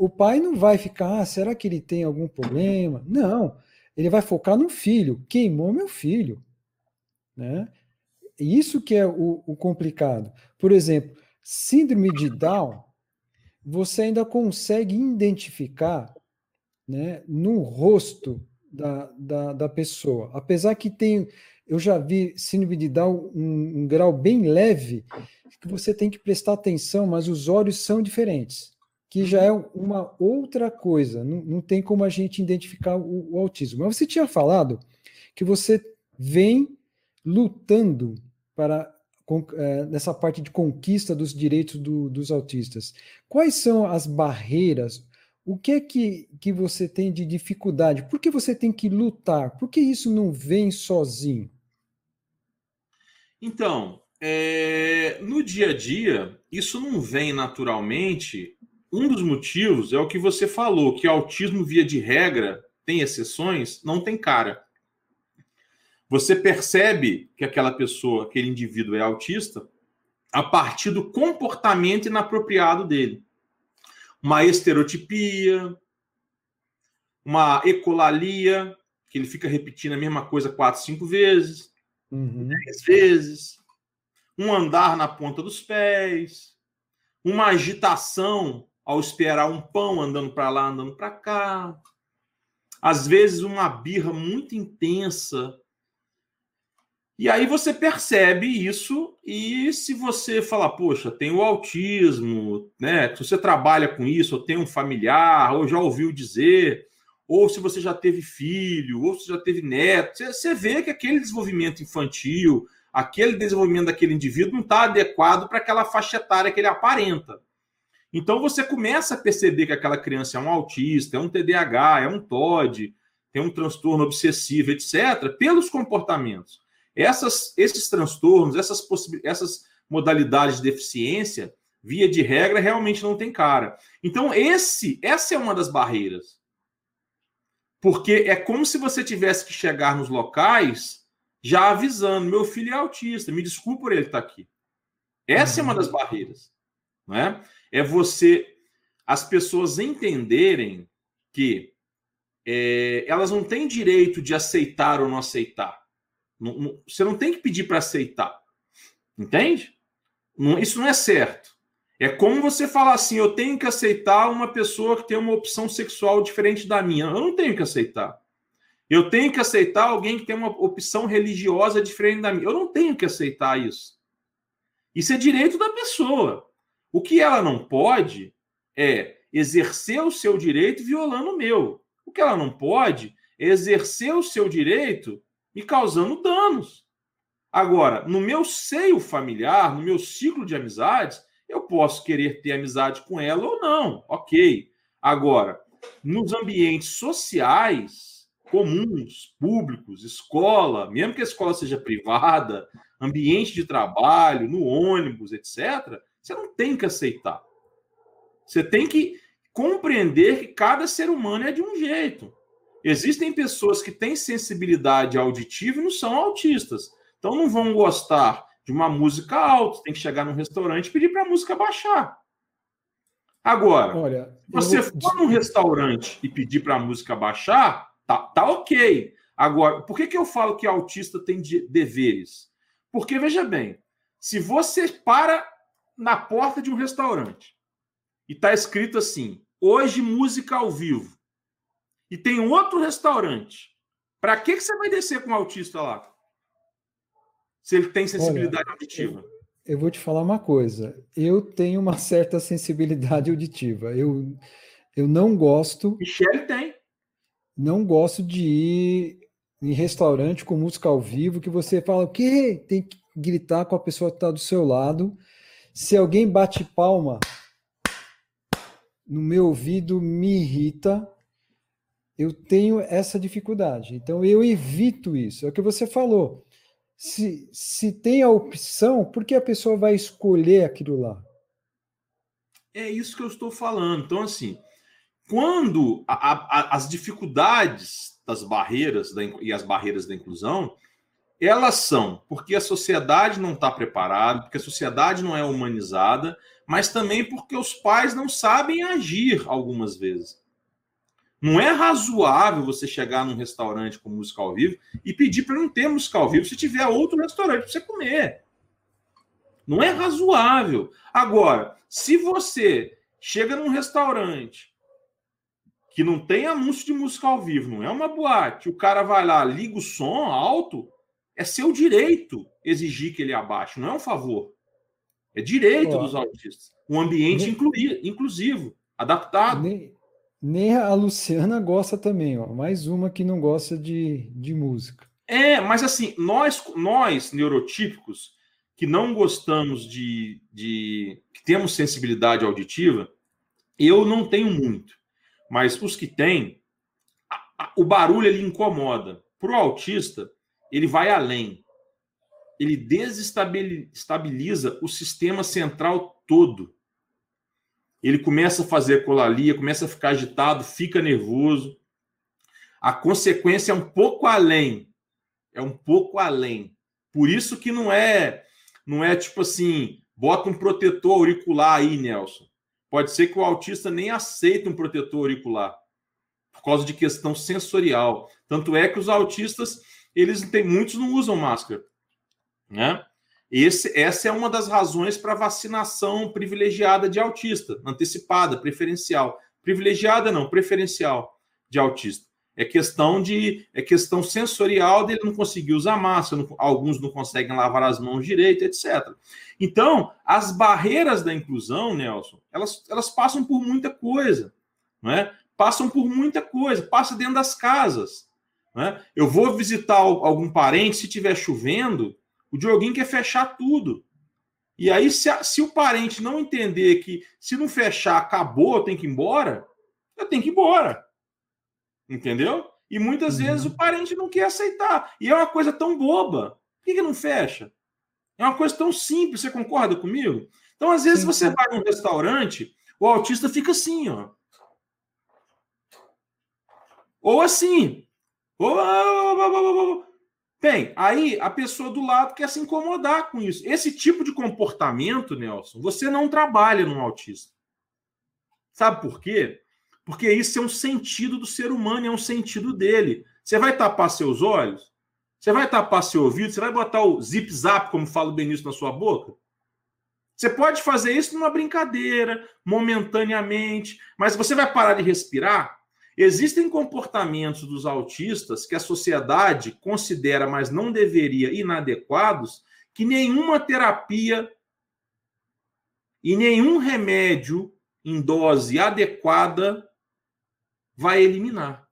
o pai não vai ficar, ah, será que ele tem algum problema? Não, ele vai focar no filho. Queimou meu filho. Né? Isso que é o, o complicado. Por exemplo, síndrome de Down, você ainda consegue identificar né, no rosto da, da, da, pessoa. Apesar que tem, eu já vi síndrome de Down um, um grau bem leve, que você tem que prestar atenção, mas os olhos são diferentes que já é uma outra coisa, não, não tem como a gente identificar o, o, autismo. Mas você tinha falado que você vem lutando para é, nessa parte de conquista dos direitos do, dos autistas. Quais são as barreiras? O que é que, que você tem de dificuldade? Por que você tem que lutar? Por que isso não vem sozinho?
Então, é, no dia a dia, isso não vem naturalmente um dos motivos é o que você falou, que autismo, via de regra, tem exceções, não tem cara. Você percebe que aquela pessoa, aquele indivíduo é autista a partir do comportamento inapropriado dele. Uma estereotipia, uma ecolalia, que ele fica repetindo a mesma coisa quatro, cinco vezes, uhum. dez vezes, um andar na ponta dos pés, uma agitação ao esperar um pão andando para lá, andando para cá. Às vezes uma birra muito intensa. E aí você percebe isso e se você falar, poxa, tem o autismo, né? Se você trabalha com isso, ou tem um familiar, ou já ouviu dizer, ou se você já teve filho, ou se já teve neto, você vê que aquele desenvolvimento infantil, aquele desenvolvimento daquele indivíduo não está adequado para aquela faixa etária que ele aparenta. Então você começa a perceber que aquela criança é um autista, é um TDAH, é um TOD, tem um transtorno obsessivo, etc., pelos comportamentos. Essas, esses transtornos, essas, essas modalidades de deficiência, via de regra, realmente não tem cara. Então, esse, essa é uma das barreiras. Porque é como se você tivesse que chegar nos locais já avisando: meu filho é autista, me desculpe por ele estar aqui. Essa é uma uhum. das barreiras. Não é? é você as pessoas entenderem que é, elas não têm direito de aceitar ou não aceitar. Não, não, você não tem que pedir para aceitar. Entende? Não, isso não é certo. É como você falar assim: eu tenho que aceitar uma pessoa que tem uma opção sexual diferente da minha. Eu não tenho que aceitar. Eu tenho que aceitar alguém que tem uma opção religiosa diferente da minha. Eu não tenho que aceitar isso. Isso é direito da pessoa. O que ela não pode é exercer o seu direito violando o meu. O que ela não pode é exercer o seu direito me causando danos. Agora, no meu seio familiar, no meu ciclo de amizades, eu posso querer ter amizade com ela ou não, ok. Agora, nos ambientes sociais, comuns, públicos, escola, mesmo que a escola seja privada, ambiente de trabalho, no ônibus, etc., você não tem que aceitar. Você tem que compreender que cada ser humano é de um jeito. Existem pessoas que têm sensibilidade auditiva e não são autistas. Então não vão gostar de uma música alta, tem que chegar num restaurante e pedir para a música baixar. Agora, Olha, se você for num restaurante e pedir para a música baixar, Tá, tá ok. Agora, por que, que eu falo que autista tem de, deveres? Porque, veja bem, se você para na porta de um restaurante e está escrito assim: hoje música ao vivo, e tem outro restaurante, para que, que você vai descer com o autista lá? Se ele tem sensibilidade Olha, auditiva.
Eu, eu vou te falar uma coisa. Eu tenho uma certa sensibilidade auditiva. Eu, eu não gosto.
Michele tem
não gosto de ir em restaurante com música ao vivo que você fala o quê? Tem que gritar com a pessoa que está do seu lado. Se alguém bate palma no meu ouvido, me irrita. Eu tenho essa dificuldade. Então eu evito isso. É o que você falou. Se, se tem a opção, por que a pessoa vai escolher aquilo lá?
É isso que eu estou falando. Então, assim, quando a, a, as dificuldades das barreiras da, e as barreiras da inclusão, elas são porque a sociedade não está preparada, porque a sociedade não é humanizada, mas também porque os pais não sabem agir algumas vezes. Não é razoável você chegar num restaurante com música ao vivo e pedir para não ter música ao vivo se tiver outro restaurante para você comer. Não é razoável. Agora, se você chega num restaurante que não tem anúncio de música ao vivo, não é uma boate, o cara vai lá, liga o som alto, é seu direito exigir que ele abaixe, não é um favor. É direito dos autistas. Um ambiente nem, incluir, inclusivo, adaptado.
Nem, nem, a Luciana gosta também, ó. Mais uma que não gosta de, de música.
É, mas assim, nós, nós neurotípicos, que não gostamos de, de. que temos sensibilidade auditiva, eu não tenho muito. Mas os que têm, o barulho ele incomoda. Para o autista, ele vai além. Ele desestabiliza o sistema central todo. Ele começa a fazer colalia, começa a ficar agitado, fica nervoso. A consequência é um pouco além. É um pouco além. Por isso que não é, não é tipo assim, bota um protetor auricular aí, Nelson. Pode ser que o autista nem aceite um protetor auricular por causa de questão sensorial. Tanto é que os autistas, eles têm muitos não usam máscara, né? Esse, essa é uma das razões para vacinação privilegiada de autista, antecipada, preferencial. Privilegiada não, preferencial de autista. É questão de é questão sensorial dele não conseguir usar máscara, não, alguns não conseguem lavar as mãos direito, etc. Então, as barreiras da inclusão, Nelson, elas, elas passam por muita coisa, não é? Passam por muita coisa, passa dentro das casas. é? Eu vou visitar algum parente, se estiver chovendo, o Dioguinho quer fechar tudo. E aí, se, a, se o parente não entender que se não fechar, acabou, tenho que ir embora, eu tenho que ir embora. Entendeu? E muitas uhum. vezes o parente não quer aceitar. E é uma coisa tão boba. Por que, que não fecha? É uma coisa tão simples, você concorda comigo? Então, às vezes, Sim. você vai num restaurante, o autista fica assim, ó. Ou assim. Bem, aí a pessoa do lado quer se incomodar com isso. Esse tipo de comportamento, Nelson, você não trabalha num autista. Sabe por quê? Porque isso é um sentido do ser humano, é um sentido dele. Você vai tapar seus olhos? Você vai tapar seu ouvido? Você vai botar o zip-zap, como fala o Benício, na sua boca? Você pode fazer isso numa brincadeira, momentaneamente, mas você vai parar de respirar? Existem comportamentos dos autistas que a sociedade considera, mas não deveria, inadequados, que nenhuma terapia e nenhum remédio em dose adequada vai eliminar.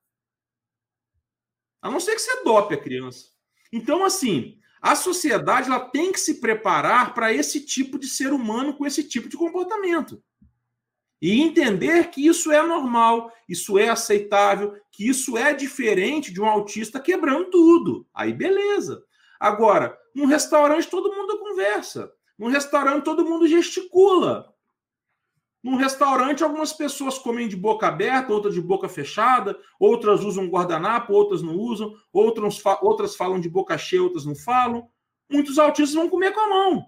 A não ser que você dope a criança. Então, assim, a sociedade ela tem que se preparar para esse tipo de ser humano com esse tipo de comportamento. E entender que isso é normal, isso é aceitável, que isso é diferente de um autista quebrando tudo. Aí beleza. Agora, num restaurante todo mundo conversa. Num restaurante todo mundo gesticula. Num restaurante, algumas pessoas comem de boca aberta, outras de boca fechada, outras usam guardanapo, outras não usam, outras, outras falam de boca cheia, outras não falam. Muitos autistas vão comer com a mão.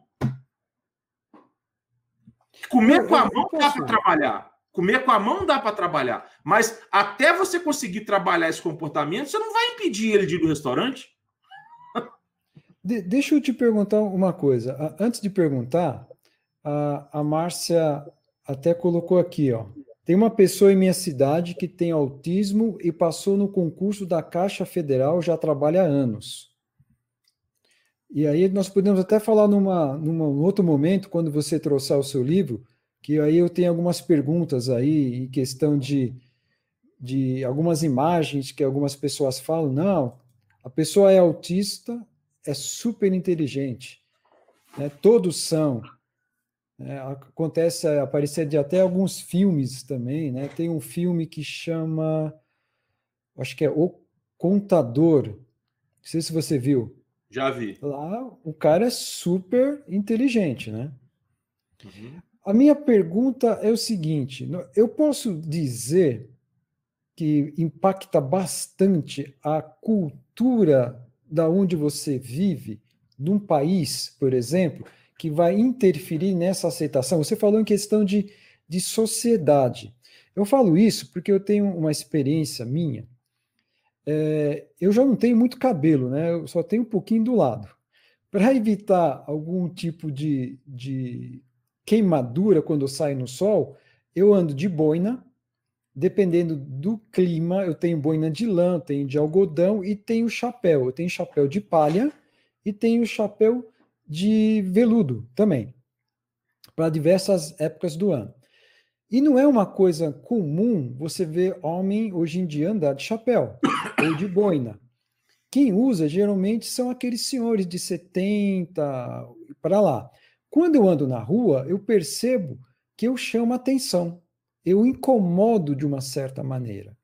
Comer com a mão dá para trabalhar. Comer com a mão dá para trabalhar. Mas até você conseguir trabalhar esse comportamento, você não vai impedir ele de ir no restaurante.
De, deixa eu te perguntar uma coisa. Antes de perguntar, a, a Márcia até colocou aqui, ó. Tem uma pessoa em minha cidade que tem autismo e passou no concurso da Caixa Federal, já trabalha há anos. E aí nós podemos até falar numa, num outro momento, quando você trouxer o seu livro, que aí eu tenho algumas perguntas aí, em questão de, de algumas imagens que algumas pessoas falam, não, a pessoa é autista, é super inteligente, né? todos são. É, acontece aparecer de até alguns filmes também, né? Tem um filme que chama, acho que é O Contador, não sei se você viu,
já vi.
Lá o cara é super inteligente, né? Uhum. A minha pergunta é o seguinte: eu posso dizer que impacta bastante a cultura da onde você vive, num país, por exemplo, que vai interferir nessa aceitação? Você falou em questão de, de sociedade. Eu falo isso porque eu tenho uma experiência minha é, eu já não tenho muito cabelo, né? Eu só tenho um pouquinho do lado. Para evitar algum tipo de, de queimadura quando eu saio no sol, eu ando de boina. Dependendo do clima, eu tenho boina de lã, tenho de algodão e tenho chapéu. Eu tenho chapéu de palha e tenho chapéu de veludo também, para diversas épocas do ano. E não é uma coisa comum você ver homem hoje em dia andar de chapéu ou de boina. Quem usa geralmente são aqueles senhores de 70 para lá. Quando eu ando na rua, eu percebo que eu chamo atenção, eu incomodo de uma certa maneira.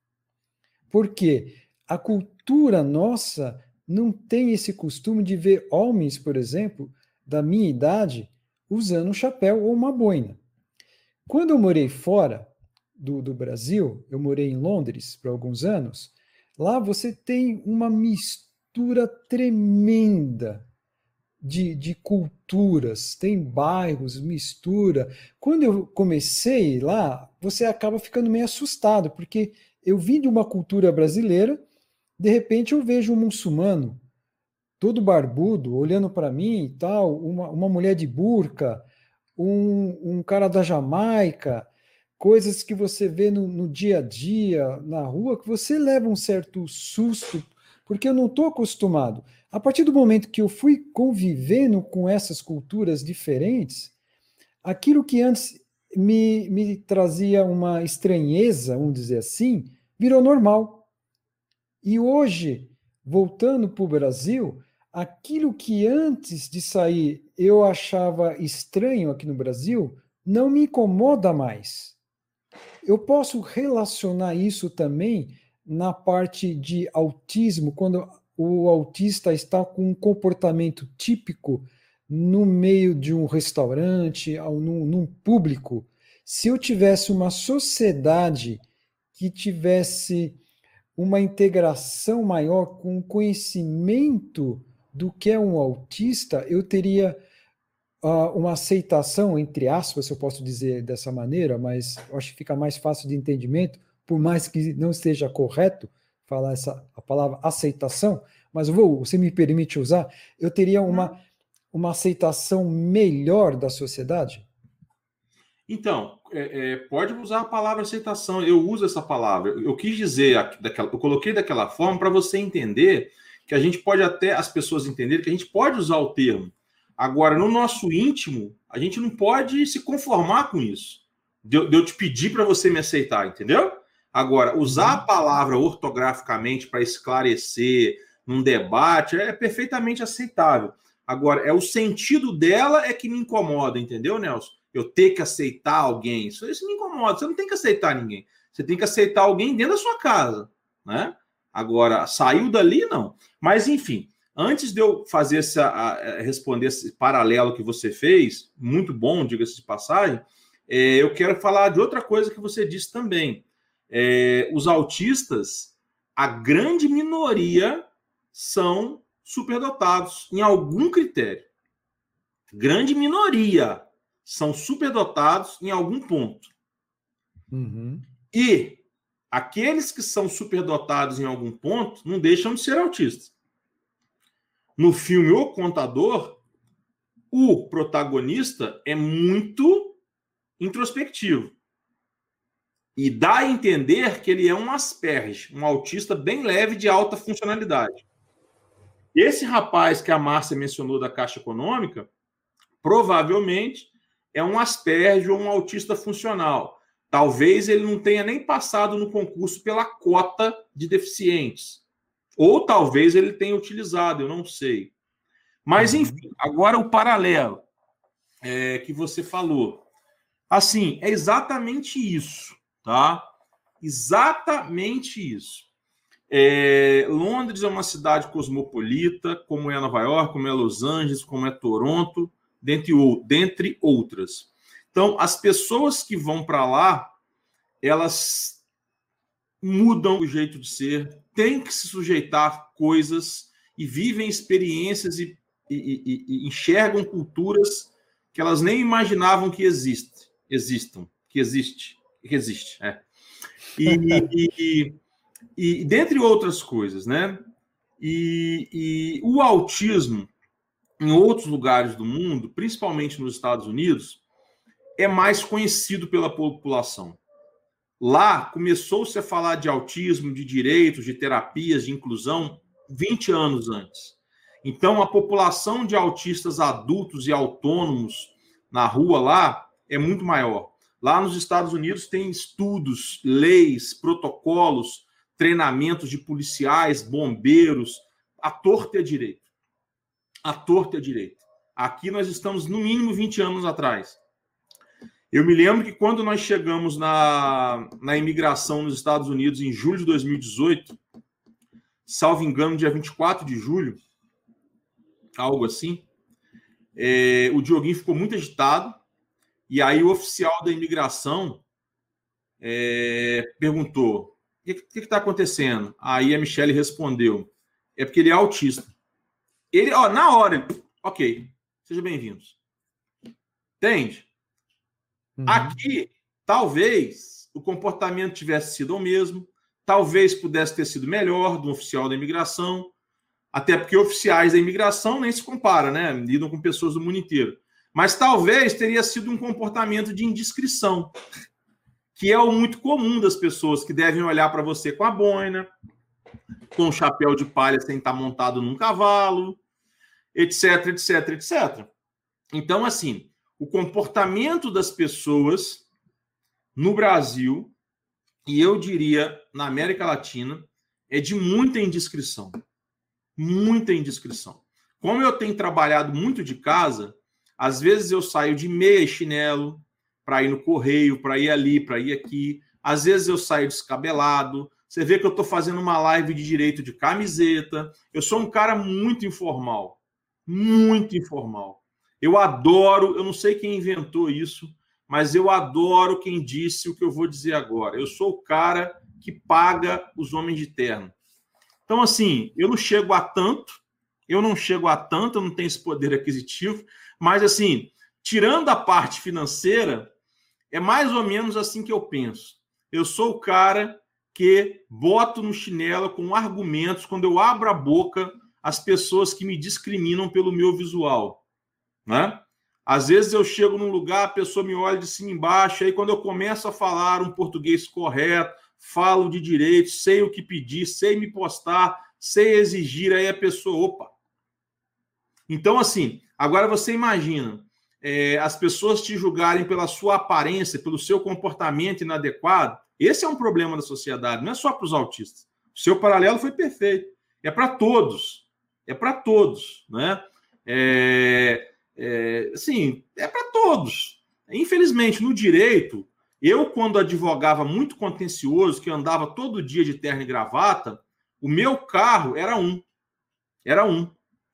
Porque a cultura nossa não tem esse costume de ver homens, por exemplo, da minha idade, usando um chapéu ou uma boina. Quando eu morei fora do, do Brasil, eu morei em Londres por alguns anos, lá você tem uma mistura tremenda de, de culturas, tem bairros, mistura. Quando eu comecei lá, você acaba ficando meio assustado, porque eu vim de uma cultura brasileira, de repente eu vejo um muçulmano todo barbudo, olhando para mim e tal, uma, uma mulher de burca, um, um cara da Jamaica, coisas que você vê no, no, dia a dia, na rua, que você leva um certo susto, porque eu não estou acostumado. A partir do momento que eu fui convivendo com essas culturas diferentes, aquilo que antes me, me trazia uma estranheza, vamos dizer assim, virou normal. E hoje, voltando para o Brasil, aquilo que antes de sair eu achava estranho aqui no Brasil, não me incomoda mais. Eu posso relacionar isso também na parte de autismo, quando o autista está com um comportamento típico no meio de um restaurante, ou num, num público. Se eu tivesse uma sociedade que tivesse uma integração maior com conhecimento do que é um autista, eu teria uh, uma aceitação, entre aspas, se eu posso dizer dessa maneira, mas acho que fica mais fácil de entendimento, por mais que não esteja correto falar essa, a palavra aceitação, mas vou, você me permite usar, eu teria uma, uma aceitação melhor da sociedade?
Então, é, é, pode usar a palavra aceitação. Eu uso essa palavra. Eu quis dizer, daquela, eu coloquei daquela forma para você entender que a gente pode até, as pessoas entenderem que a gente pode usar o termo. Agora, no nosso íntimo, a gente não pode se conformar com isso. De, eu te pedir para você me aceitar, entendeu? Agora, usar a palavra ortograficamente para esclarecer num debate é perfeitamente aceitável. Agora, é o sentido dela é que me incomoda, entendeu, Nelson? eu ter que aceitar alguém, isso, isso me incomoda. Você não tem que aceitar ninguém. Você tem que aceitar alguém dentro da sua casa, né? Agora, saiu dali, não. Mas, enfim, antes de eu fazer essa, responder esse paralelo que você fez, muito bom, diga-se de passagem, é, eu quero falar de outra coisa que você disse também. É, os autistas, a grande minoria são superdotados em algum critério. Grande minoria são superdotados em algum ponto. Uhum. E aqueles que são superdotados em algum ponto não deixam de ser autistas. No filme O Contador, o protagonista é muito introspectivo. E dá a entender que ele é um asperge, um autista bem leve de alta funcionalidade. Esse rapaz que a Márcia mencionou da Caixa Econômica, provavelmente é um asperge ou um autista funcional. Talvez ele não tenha nem passado no concurso pela cota de deficientes. Ou talvez ele tenha utilizado, eu não sei. Mas, uhum. enfim, agora o paralelo é, que você falou. Assim, é exatamente isso, tá? Exatamente isso. É, Londres é uma cidade cosmopolita, como é Nova York, como é Los Angeles, como é Toronto dentre, dentre outras. Então, as pessoas que vão para lá, elas mudam o jeito de ser, têm que se sujeitar a coisas e vivem experiências e, e, e, e enxergam culturas que elas nem imaginavam que existe, existam, que existe, que existe, é. E, e, dentre outras coisas, né? E, o autismo em outros lugares do mundo, principalmente nos Estados Unidos, é mais conhecido pela população. Lá começou-se a falar de autismo, de direitos, de terapias, de inclusão 20 anos antes. Então, a população de autistas adultos e autônomos na rua lá é muito maior. Lá nos Estados Unidos tem estudos, leis, protocolos, treinamentos de policiais, bombeiros, a torta e a direito a torta direita. Aqui nós estamos no mínimo 20 anos atrás. Eu me lembro que quando nós chegamos na, na imigração nos Estados Unidos em julho de 2018, salvo engano, dia 24 de julho, algo assim, é, o Dioguinho ficou muito agitado, e aí o oficial da imigração é, perguntou: o que está acontecendo? Aí a Michelle respondeu: é porque ele é autista. Ele, ó, na hora, ok, sejam bem-vindos. Entende? Uhum. Aqui, talvez o comportamento tivesse sido o mesmo, talvez pudesse ter sido melhor do oficial da imigração, até porque oficiais da imigração nem se compara, né? Lidam com pessoas do mundo inteiro. Mas talvez teria sido um comportamento de indiscrição, que é o muito comum das pessoas que devem olhar para você com a boina, com o chapéu de palha sem estar montado num cavalo, etc, etc, etc. Então, assim, o comportamento das pessoas no Brasil, e eu diria na América Latina, é de muita indiscrição. Muita indiscrição. Como eu tenho trabalhado muito de casa, às vezes eu saio de meia e chinelo para ir no correio, para ir ali, para ir aqui. Às vezes eu saio descabelado. Você vê que eu estou fazendo uma live de direito de camiseta. Eu sou um cara muito informal muito informal. Eu adoro, eu não sei quem inventou isso, mas eu adoro quem disse o que eu vou dizer agora. Eu sou o cara que paga os homens de terno. Então, assim, eu não chego a tanto, eu não chego a tanto, eu não tenho esse poder aquisitivo, mas, assim, tirando a parte financeira, é mais ou menos assim que eu penso. Eu sou o cara que boto no chinelo com argumentos, quando eu abro a boca, as pessoas que me discriminam pelo meu visual, né? Às vezes eu chego num lugar, a pessoa me olha de cima embaixo, aí quando eu começo a falar um português correto, falo de direito, sei o que pedir, sei me postar, sei exigir, aí a pessoa, opa. Então, assim, agora você imagina é, as pessoas te julgarem pela sua aparência, pelo seu comportamento inadequado. Esse é um problema da sociedade, não é só para os autistas. O seu paralelo foi perfeito. É para todos. É para todos, né? É, é, assim, é para todos. Infelizmente, no direito, eu, quando advogava muito contencioso, que andava todo dia de terno e gravata, o meu carro era um. Era um.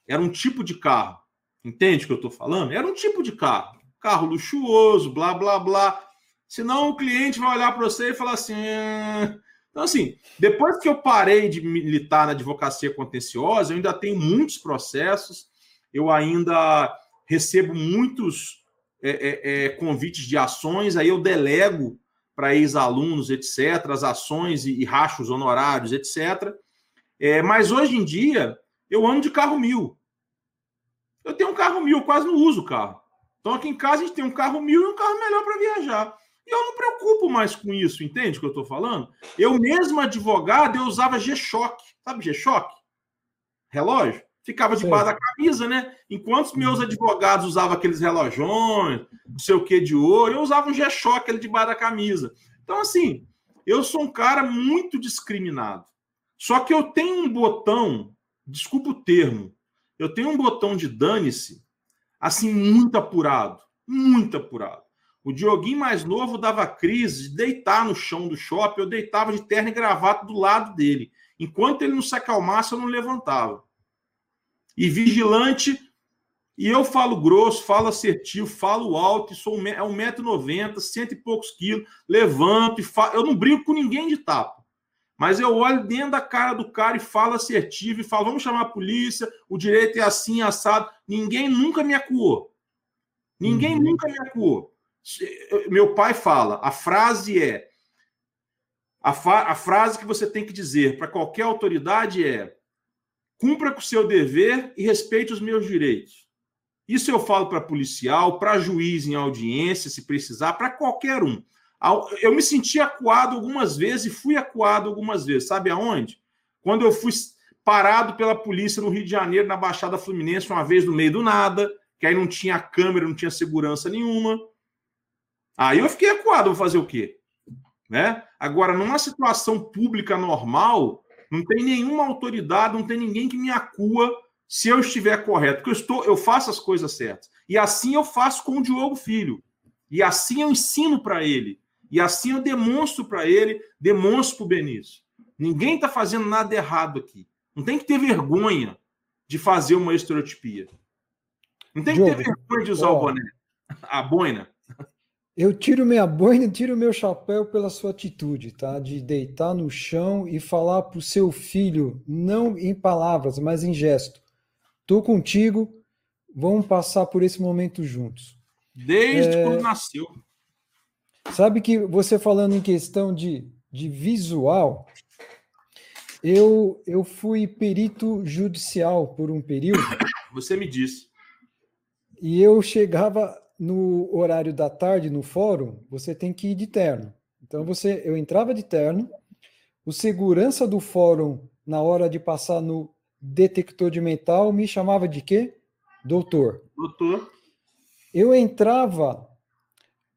Era um tipo de carro. Entende o que eu estou falando? Era um tipo de carro. Carro luxuoso, blá, blá, blá. Senão o cliente vai olhar para você e falar assim. Ah. Então, assim, depois que eu parei de militar na advocacia contenciosa, eu ainda tenho muitos processos, eu ainda recebo muitos é, é, é, convites de ações, aí eu delego para ex-alunos, etc., as ações e, e rachos honorários, etc. É, mas hoje em dia, eu ando de carro mil. Eu tenho um carro mil, quase não uso o carro. Então aqui em casa a gente tem um carro mil e um carro melhor para viajar. E eu não me preocupo mais com isso, entende o que eu estou falando? Eu mesmo advogado, eu usava G-Shock. Sabe G-Shock? Relógio? Ficava debaixo da camisa, né? Enquanto os meus advogados usavam aqueles relojões, não sei o que de ouro, eu usava um G-Shock ali debaixo da camisa. Então, assim, eu sou um cara muito discriminado. Só que eu tenho um botão, desculpa o termo, eu tenho um botão de dane-se, assim, muito apurado. Muito apurado. O Dioguinho mais novo dava crise de deitar no chão do shopping, eu deitava de terno e gravata do lado dele. Enquanto ele não se acalmasse, eu não levantava e vigilante. E eu falo grosso, falo assertivo, falo alto, sou um, é 1,90m, cento e poucos quilos, levanto e falo. Eu não brinco com ninguém de tapa. Mas eu olho dentro da cara do cara e falo assertivo e falo: vamos chamar a polícia, o direito é assim, assado. Ninguém nunca me acuou. Ninguém uhum. nunca me acuou. Meu pai fala: a frase é. A, a frase que você tem que dizer para qualquer autoridade é: cumpra com o seu dever e respeite os meus direitos. Isso eu falo para policial, para juiz em audiência, se precisar, para qualquer um. Eu me senti acuado algumas vezes e fui acuado algumas vezes. Sabe aonde? Quando eu fui parado pela polícia no Rio de Janeiro, na Baixada Fluminense, uma vez no meio do nada, que aí não tinha câmera, não tinha segurança nenhuma. Aí eu fiquei acuado, vou fazer o quê? Né? Agora, numa situação pública normal, não tem nenhuma autoridade, não tem ninguém que me acua se eu estiver correto, porque eu estou, eu faço as coisas certas. E assim eu faço com o Diogo Filho. E assim eu ensino para ele. E assim eu demonstro para ele, demonstro para o Benício. Ninguém está fazendo nada errado aqui. Não tem que ter vergonha de fazer uma estereotipia. Não tem que ter vergonha de usar ó, o boné, a boina.
Eu tiro minha boina, tiro meu chapéu pela sua atitude, tá? De deitar no chão e falar para o seu filho, não em palavras, mas em gesto. Tô contigo, vamos passar por esse momento juntos.
Desde é... quando nasceu.
Sabe que você falando em questão de, de visual, eu, eu fui perito judicial por um período.
Você me disse.
E eu chegava no horário da tarde no fórum, você tem que ir de terno. Então você, eu entrava de terno, o segurança do fórum na hora de passar no detector de metal me chamava de quê? Doutor.
Doutor.
Eu entrava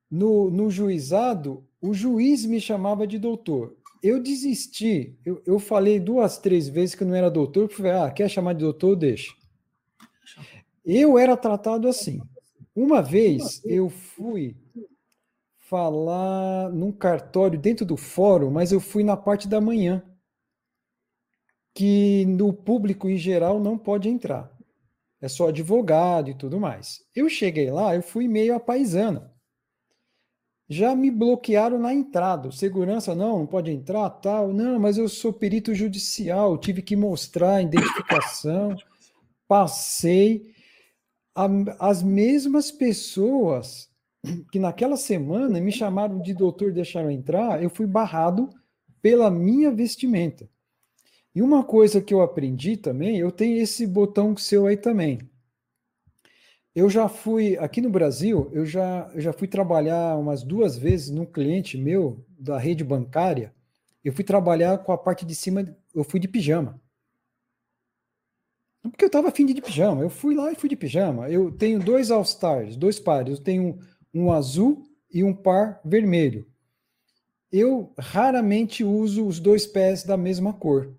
no, no juizado, o juiz me chamava de doutor. Eu desisti. Eu, eu falei duas, três vezes que não era doutor, porque falei, ah, quer chamar de doutor, deixa. Eu era tratado assim. Uma vez eu fui falar num cartório dentro do fórum, mas eu fui na parte da manhã, que no público em geral não pode entrar. É só advogado e tudo mais. Eu cheguei lá, eu fui meio a paisana. Já me bloquearam na entrada. Segurança, não, não pode entrar, tal. Não, mas eu sou perito judicial, tive que mostrar a identificação. Passei as mesmas pessoas que naquela semana me chamaram de doutor, deixaram entrar, eu fui barrado pela minha vestimenta. E uma coisa que eu aprendi também, eu tenho esse botão seu aí também. Eu já fui, aqui no Brasil, eu já, eu já fui trabalhar umas duas vezes num cliente meu da rede bancária. Eu fui trabalhar com a parte de cima, eu fui de pijama. Porque eu estava afim de, de pijama. Eu fui lá e fui de pijama. Eu tenho dois All-Stars, dois pares. Eu tenho um azul e um par vermelho. Eu raramente uso os dois pés da mesma cor.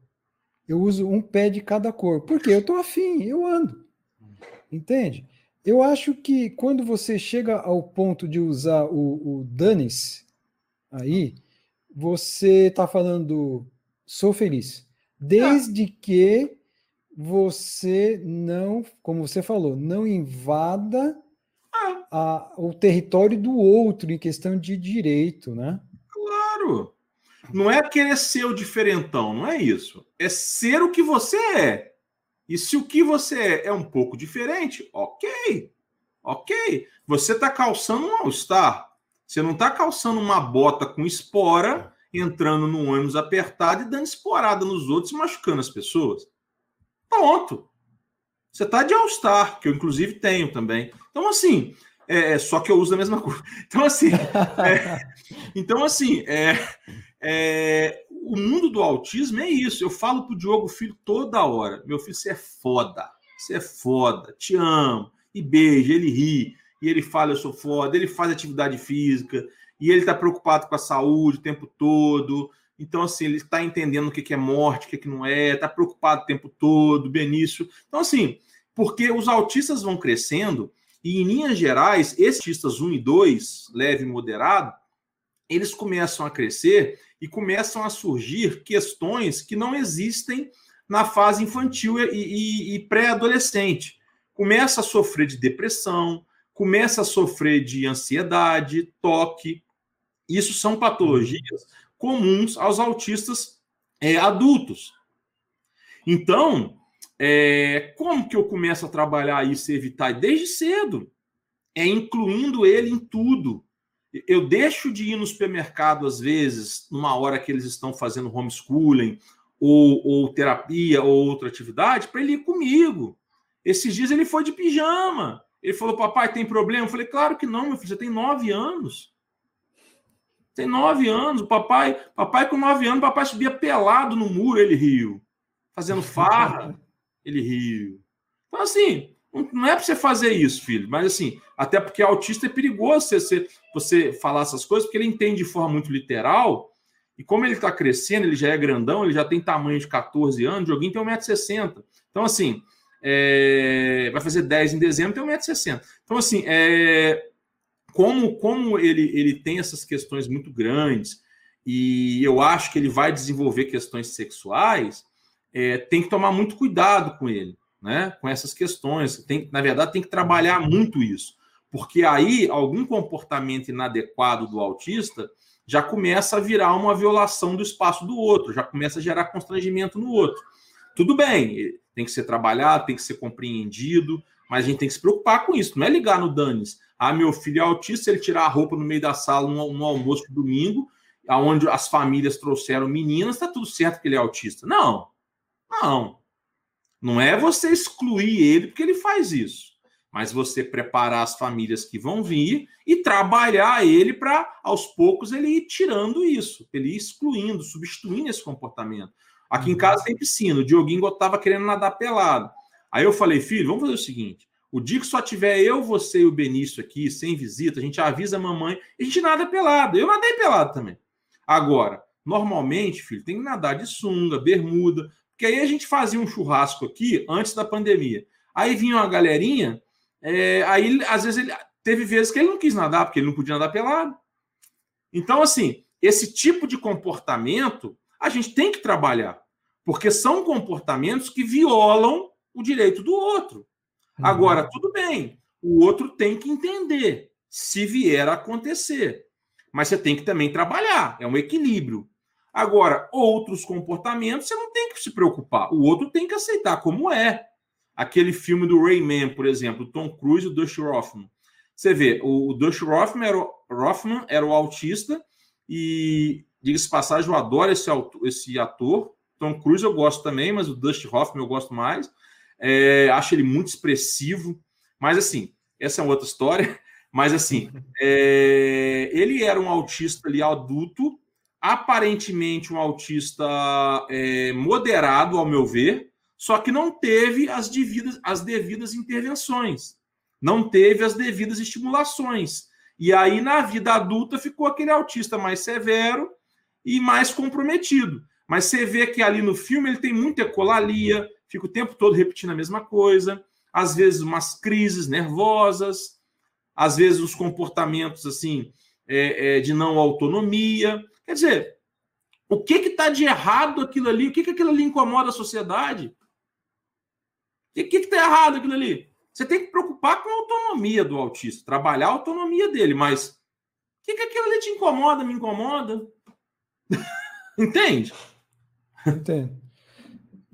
Eu uso um pé de cada cor. Porque eu estou afim, eu ando. Entende? Eu acho que quando você chega ao ponto de usar o, o Danis aí, você está falando sou feliz. Desde ah. que você não, como você falou, não invada ah. a, o território do outro em questão de direito, né?
Claro. Não é querer ser o diferentão, não é isso. É ser o que você é. E se o que você é é um pouco diferente, ok. Ok. Você está calçando um All-Star. Você não está calçando uma bota com espora, entrando num ônibus apertado e dando esporada nos outros e machucando as pessoas. Pronto. Você está de All-Star, que eu inclusive tenho também. Então, assim, é, é só que eu uso a mesma coisa. Então, assim, é, então, assim, é, é, o mundo do autismo é isso. Eu falo pro Diogo Filho toda hora: meu filho, você é foda, você é foda, te amo. E beija, ele ri, e ele fala: eu sou foda, ele faz atividade física, e ele tá preocupado com a saúde o tempo todo. Então, assim, ele está entendendo o que é morte, o que não é, está preocupado o tempo todo, Benício. Então, assim, porque os autistas vão crescendo, e em linhas gerais, esses autistas 1 e 2, leve e moderado, eles começam a crescer e começam a surgir questões que não existem na fase infantil e, e, e pré-adolescente. Começa a sofrer de depressão, começa a sofrer de ansiedade, toque. Isso são patologias comuns aos autistas é, adultos. Então, é, como que eu começo a trabalhar isso e evitar? Desde cedo. É incluindo ele em tudo. Eu deixo de ir no supermercado, às vezes, numa hora que eles estão fazendo homeschooling, ou, ou terapia, ou outra atividade, para ele ir comigo. Esses dias ele foi de pijama. Ele falou, papai, tem problema? Eu falei, claro que não, meu filho, você tem nove anos. Tem nove anos. O papai, papai com nove anos, papai subia pelado no muro, ele riu. Fazendo farra, ele riu. Então, assim, não é para você fazer isso, filho, mas assim, até porque autista é perigoso você, você falar essas coisas, porque ele entende de forma muito literal, e como ele está crescendo, ele já é grandão, ele já tem tamanho de 14 anos, o joguinho tem 1,60m. Então, assim, é, vai fazer 10 em dezembro, tem 1,60m. Então, assim, é, como, como ele, ele tem essas questões muito grandes, e eu acho que ele vai desenvolver questões sexuais, é, tem que tomar muito cuidado com ele né, com essas questões. Tem, na verdade, tem que trabalhar muito isso, porque aí algum comportamento inadequado do autista já começa a virar uma violação do espaço do outro, já começa a gerar constrangimento no outro. Tudo bem, tem que ser trabalhado, tem que ser compreendido, mas a gente tem que se preocupar com isso. Não é ligar no Danis. Ah, meu filho é autista, ele tirar a roupa no meio da sala no, no almoço de domingo, aonde as famílias trouxeram meninas, está tudo certo que ele é autista. Não, não. Não é você excluir ele porque ele faz isso, mas você preparar as famílias que vão vir e trabalhar ele para, aos poucos, ele ir tirando isso, ele ir excluindo, substituindo esse comportamento. Aqui em uhum. casa tem piscina, o Dioguinho estava querendo nadar pelado. Aí eu falei, filho, vamos fazer o seguinte: o dia que só tiver eu, você e o Benício aqui, sem visita, a gente avisa a mamãe a gente nada pelado. Eu nadei pelado também. Agora, normalmente, filho, tem que nadar de sunga, bermuda, porque aí a gente fazia um churrasco aqui antes da pandemia. Aí vinha uma galerinha, é, aí às vezes ele teve vezes que ele não quis nadar, porque ele não podia nadar pelado. Então, assim, esse tipo de comportamento a gente tem que trabalhar, porque são comportamentos que violam o direito do outro. Uhum. Agora, tudo bem, o outro tem que entender se vier a acontecer. Mas você tem que também trabalhar, é um equilíbrio. Agora, outros comportamentos você não tem que se preocupar. O outro tem que aceitar como é. Aquele filme do Rayman, por exemplo, Tom Cruise e o Dusty Hoffman. Você vê, o, Dusty Hoffman era, era o autista e, diga-se passagem, eu adoro esse, esse ator. Tom Cruise eu gosto também, mas o Dusty Hoffman eu gosto mais. É, acho ele muito expressivo. Mas, assim, essa é outra história. Mas assim, é, ele era um autista ali adulto, aparentemente um autista é, moderado, ao meu ver, só que não teve as devidas, as devidas intervenções, não teve as devidas estimulações. E aí, na vida adulta, ficou aquele autista mais severo e mais comprometido. Mas você vê que ali no filme ele tem muita ecolalia, fica o tempo todo repetindo a mesma coisa, às vezes umas crises nervosas, às vezes os comportamentos assim é, é, de não autonomia. Quer dizer, o que está de errado aquilo ali? O que, que aquilo ali incomoda a sociedade? O que está errado aquilo ali? Você tem que preocupar com a autonomia do autista, trabalhar a autonomia dele, mas o que, que aquilo ali te incomoda, me incomoda? Entende?
Entendo.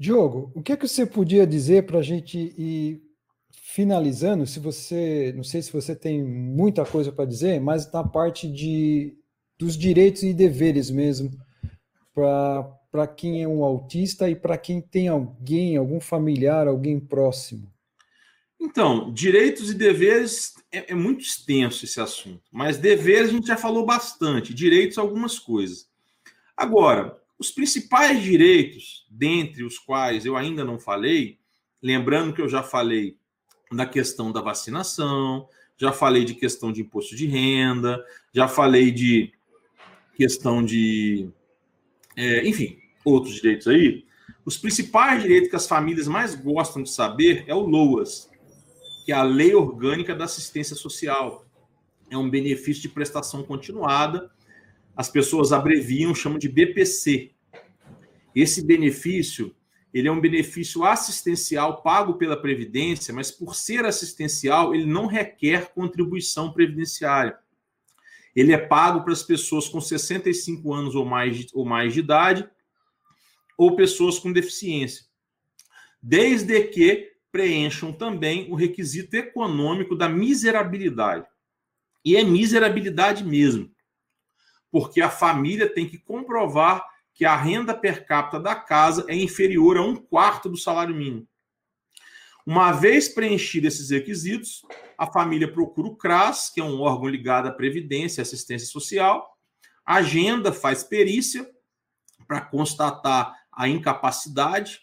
Diogo, o que é que você podia dizer para a gente ir finalizando? Se você, não sei se você tem muita coisa para dizer, mas na parte de dos direitos e deveres mesmo para quem é um autista e para quem tem alguém, algum familiar, alguém próximo.
Então, direitos e deveres é, é, muito extenso esse assunto, mas deveres a gente já falou bastante, direitos algumas coisas. Agora, os principais direitos, dentre os quais eu ainda não falei, lembrando que eu já falei da questão da vacinação, já falei de questão de imposto de renda, já falei de questão de. É, enfim, outros direitos aí. Os principais direitos que as famílias mais gostam de saber é o LOAS, que é a Lei Orgânica da Assistência Social. É um benefício de prestação continuada. As pessoas abreviam, chamam de BPC. Esse benefício, ele é um benefício assistencial pago pela Previdência, mas por ser assistencial, ele não requer contribuição previdenciária. Ele é pago para as pessoas com 65 anos ou mais, ou mais de idade ou pessoas com deficiência, desde que preencham também o requisito econômico da miserabilidade. E é miserabilidade mesmo, porque a família tem que comprovar que a renda per capita da casa é inferior a um quarto do salário mínimo. Uma vez preenchidos esses requisitos, a família procura o CRAS, que é um órgão ligado à Previdência e Assistência Social, agenda, faz perícia para constatar a incapacidade,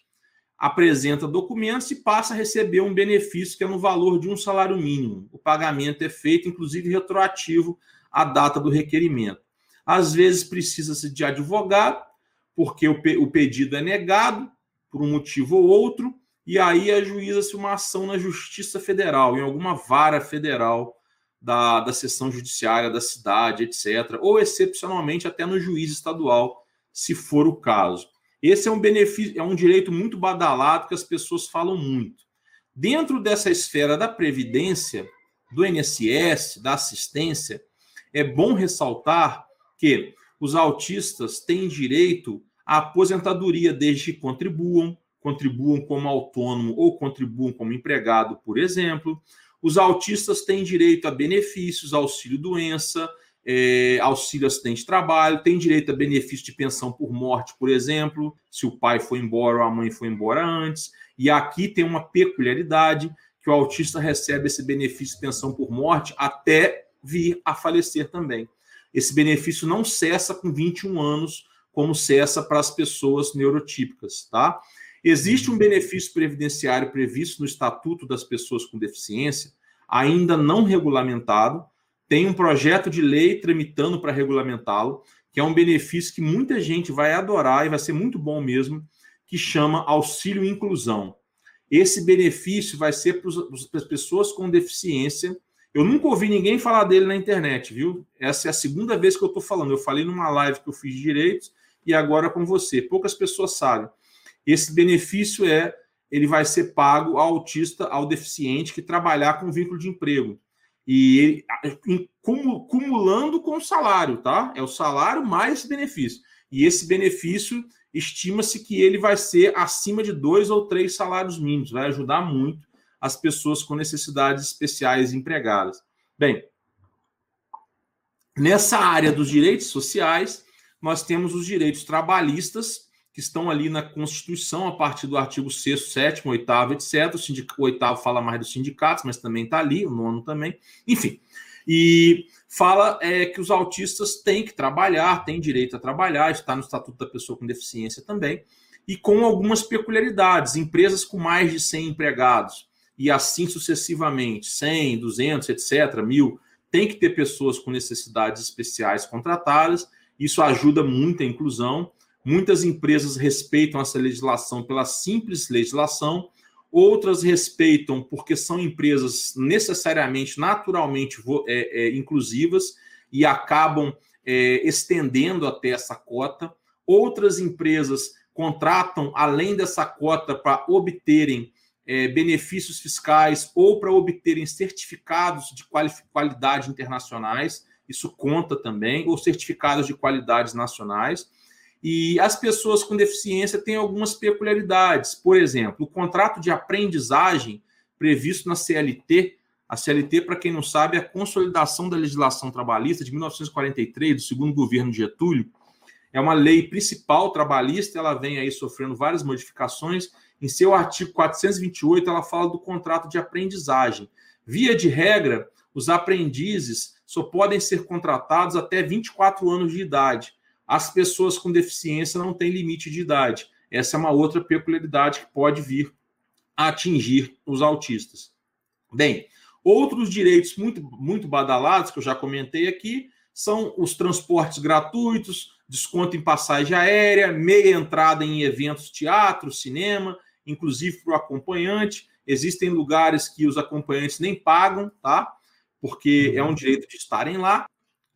apresenta documentos e passa a receber um benefício que é no valor de um salário mínimo. O pagamento é feito, inclusive, retroativo à data do requerimento. Às vezes precisa-se de advogado, porque o, pe o pedido é negado por um motivo ou outro, e aí ajuiza-se uma ação na Justiça Federal, em alguma vara federal da, da seção judiciária da cidade, etc., ou excepcionalmente até no juiz estadual, se for o caso. Esse é um benefício, é um direito muito badalado que as pessoas falam muito. Dentro dessa esfera da previdência, do INSS, da assistência, é bom ressaltar que os autistas têm direito à aposentadoria desde que contribuam, contribuam como autônomo ou contribuam como empregado, por exemplo. Os autistas têm direito a benefícios, auxílio doença, é, auxílio assistente de trabalho, tem direito a benefício de pensão por morte, por exemplo, se o pai foi embora ou a mãe foi embora antes. E aqui tem uma peculiaridade que o autista recebe esse benefício de pensão por morte até vir a falecer também. Esse benefício não cessa com 21 anos, como cessa para as pessoas neurotípicas, tá? Existe um benefício previdenciário previsto no Estatuto das Pessoas com Deficiência, ainda não regulamentado, tem um projeto de lei tramitando para regulamentá-lo, que é um benefício que muita gente vai adorar e vai ser muito bom mesmo, que chama auxílio inclusão. Esse benefício vai ser para as pessoas com deficiência. Eu nunca ouvi ninguém falar dele na internet, viu? Essa é a segunda vez que eu estou falando. Eu falei numa live que eu fiz de direitos e agora com você. Poucas pessoas sabem. Esse benefício é, ele vai ser pago ao autista, ao deficiente que trabalhar com vínculo de emprego e cumulando com o salário, tá? É o salário mais esse benefício. E esse benefício estima-se que ele vai ser acima de dois ou três salários mínimos, vai ajudar muito as pessoas com necessidades especiais empregadas. Bem, nessa área dos direitos sociais, nós temos os direitos trabalhistas, que estão ali na Constituição, a partir do artigo 6, 7, 8, etc. O, sindic... o oitavo fala mais dos sindicatos, mas também está ali, o nono também. Enfim. E fala é, que os autistas têm que trabalhar, têm direito a trabalhar, está no Estatuto da Pessoa com Deficiência também, e com algumas peculiaridades. Empresas com mais de 100 empregados, e assim sucessivamente, 100, 200, etc., mil, tem que ter pessoas com necessidades especiais contratadas, isso ajuda muito a inclusão. Muitas empresas respeitam essa legislação pela simples legislação, outras respeitam porque são empresas necessariamente, naturalmente é, é, inclusivas e acabam é, estendendo até essa cota. Outras empresas contratam além dessa cota para obterem é, benefícios fiscais ou para obterem certificados de qualidade internacionais, isso conta também, ou certificados de qualidades nacionais. E as pessoas com deficiência têm algumas peculiaridades. Por exemplo, o contrato de aprendizagem previsto na CLT, a CLT, para quem não sabe, é a consolidação da legislação trabalhista de 1943, do segundo governo de Getúlio. É uma lei principal trabalhista, ela vem aí sofrendo várias modificações. Em seu artigo 428, ela fala do contrato de aprendizagem. Via de regra, os aprendizes só podem ser contratados até 24 anos de idade as pessoas com deficiência não têm limite de idade. Essa é uma outra peculiaridade que pode vir a atingir os autistas. Bem, outros direitos muito, muito badalados, que eu já comentei aqui, são os transportes gratuitos, desconto em passagem aérea, meia entrada em eventos, teatro, cinema, inclusive para o acompanhante. Existem lugares que os acompanhantes nem pagam, tá? Porque é um direito de estarem lá.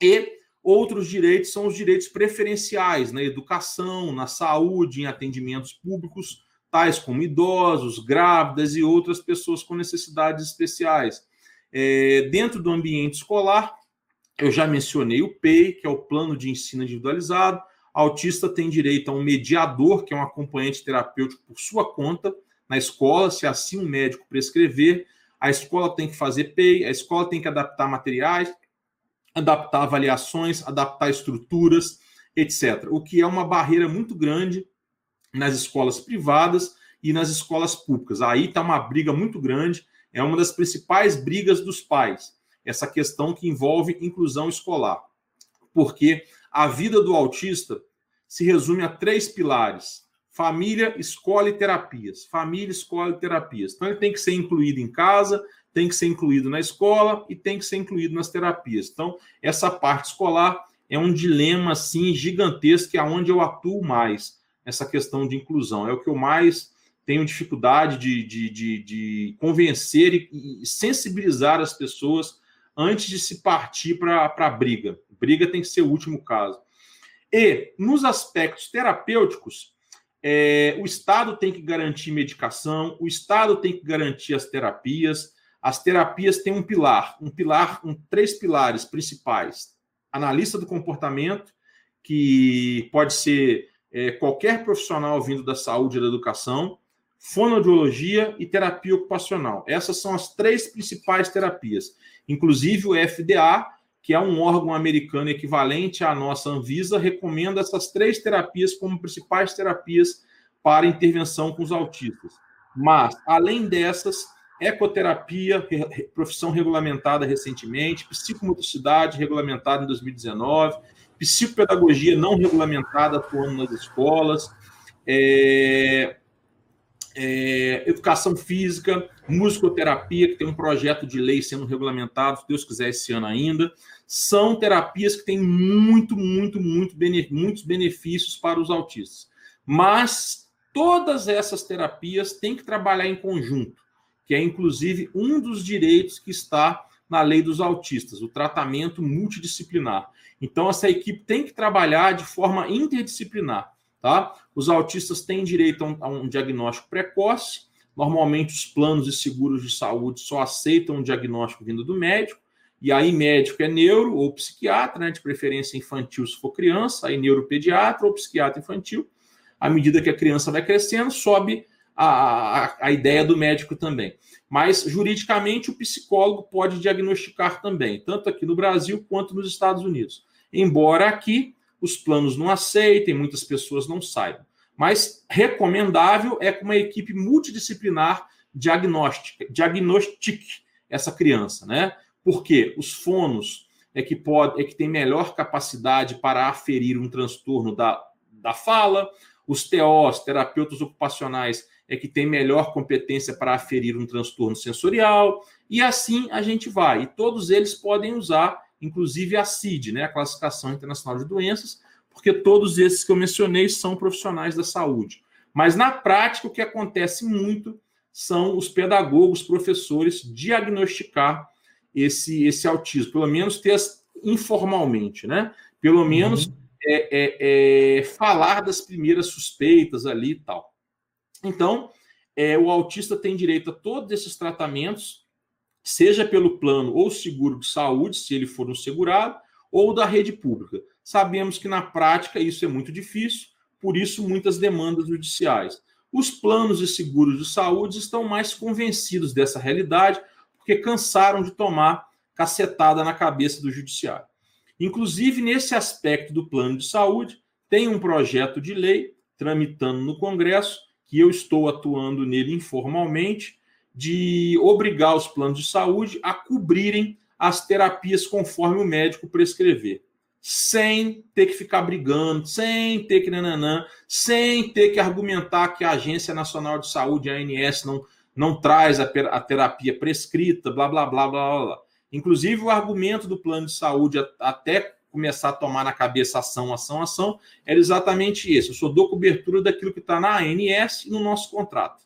E Outros direitos são os direitos preferenciais na educação, na saúde, em atendimentos públicos, tais como idosos, grávidas e outras pessoas com necessidades especiais. É, dentro do ambiente escolar, eu já mencionei o PEI, que é o Plano de Ensino Individualizado. Autista tem direito a um mediador, que é um acompanhante terapêutico por sua conta, na escola, se assim um médico prescrever. A escola tem que fazer PEI, a escola tem que adaptar materiais, adaptar avaliações, adaptar estruturas, etc. O que é uma barreira muito grande nas escolas privadas e nas escolas públicas. Aí está uma briga muito grande, é uma das principais brigas dos pais, essa questão que envolve inclusão escolar. Porque a vida do autista se resume a três pilares: família, escola e terapias. Família, escola e terapias. Então ele tem que ser incluído em casa, tem que ser incluído na escola e tem que ser incluído nas terapias. Então, essa parte escolar é um dilema assim gigantesco, é onde eu atuo mais, essa questão de inclusão. É o que eu mais tenho dificuldade de, de, de, de convencer e, e, sensibilizar as pessoas antes de se partir para a briga. Briga tem que ser o último caso. E, nos aspectos terapêuticos, é, o Estado tem que garantir medicação, o Estado tem que garantir as terapias, as terapias têm um pilar, um pilar, um, três pilares principais. Analista do comportamento, que pode ser é, qualquer profissional vindo da saúde e da educação, fonoaudiologia e terapia ocupacional. Essas são as três principais terapias. Inclusive o FDA, que é um órgão americano equivalente à nossa Anvisa, recomenda essas três terapias como principais terapias para intervenção com os autistas. Mas, além dessas, ecoterapia, profissão regulamentada recentemente, psicomotricidade regulamentada em 2019, psicopedagogia não regulamentada atuando nas escolas, é, é, educação física, musicoterapia, que tem um projeto de lei sendo regulamentado, se Deus quiser, esse ano ainda, são terapias que têm muito, muito, muito bene, muitos benefícios para os autistas. Mas todas essas terapias têm que trabalhar em conjunto que é inclusive um dos direitos que está na lei dos autistas, o tratamento multidisciplinar. Então, essa equipe tem que trabalhar de forma interdisciplinar. Tá? Os autistas têm direito a um, a um diagnóstico precoce. Normalmente, os planos de seguros de saúde só aceitam um diagnóstico vindo do médico. E aí, médico é neuro ou psiquiatra, né, de preferência infantil se for criança, aí neuropediatra ou psiquiatra infantil. À medida que a criança vai crescendo, sobe a, a, a ideia do médico também. Mas, juridicamente, o psicólogo pode diagnosticar também, tanto aqui no Brasil quanto nos Estados Unidos. Embora aqui os planos não aceitem, muitas pessoas não saibam. Mas recomendável é com uma equipe multidisciplinar diagnóstica, diagnostique essa criança, né? Porque os fonos é que pode, é que tem melhor capacidade para aferir um transtorno da, da fala, os TOs, terapeutas ocupacionais, é que tem melhor competência para aferir um transtorno sensorial, e assim a gente vai. E todos eles podem usar, inclusive a CID, né, a Classificação Internacional de Doenças, porque todos esses que eu mencionei são profissionais da saúde. Mas na prática, o que acontece muito são os pedagogos, professores diagnosticar esse, esse autismo, pelo menos ter informalmente, né? Pelo menos uhum. é, é, é, falar das primeiras suspeitas ali e tal. Então, é, o autista tem direito a todos esses tratamentos, seja pelo plano ou seguro de saúde, se ele for um segurado, ou da rede pública. Sabemos que na prática isso é muito difícil, por isso muitas demandas judiciais. Os planos e seguros de saúde estão mais convencidos dessa realidade, porque cansaram de tomar cacetada na cabeça do judiciário. Inclusive, nesse aspecto do plano de saúde, tem um projeto de lei tramitando no Congresso, que eu estou atuando nele informalmente, de obrigar os planos de saúde a cobrirem as terapias conforme o médico prescrever sem ter que ficar brigando, sem ter que nananã, sem ter que argumentar que a Agência Nacional de Saúde, a ANS, não, não traz a, a terapia prescrita, blá, blá, blá, blá, blá. Inclusive, o argumento do plano de saúde, até começar a tomar na cabeça ação, ação, ação, era exatamente esse. Eu só dou cobertura daquilo que está na ANS e no nosso contrato.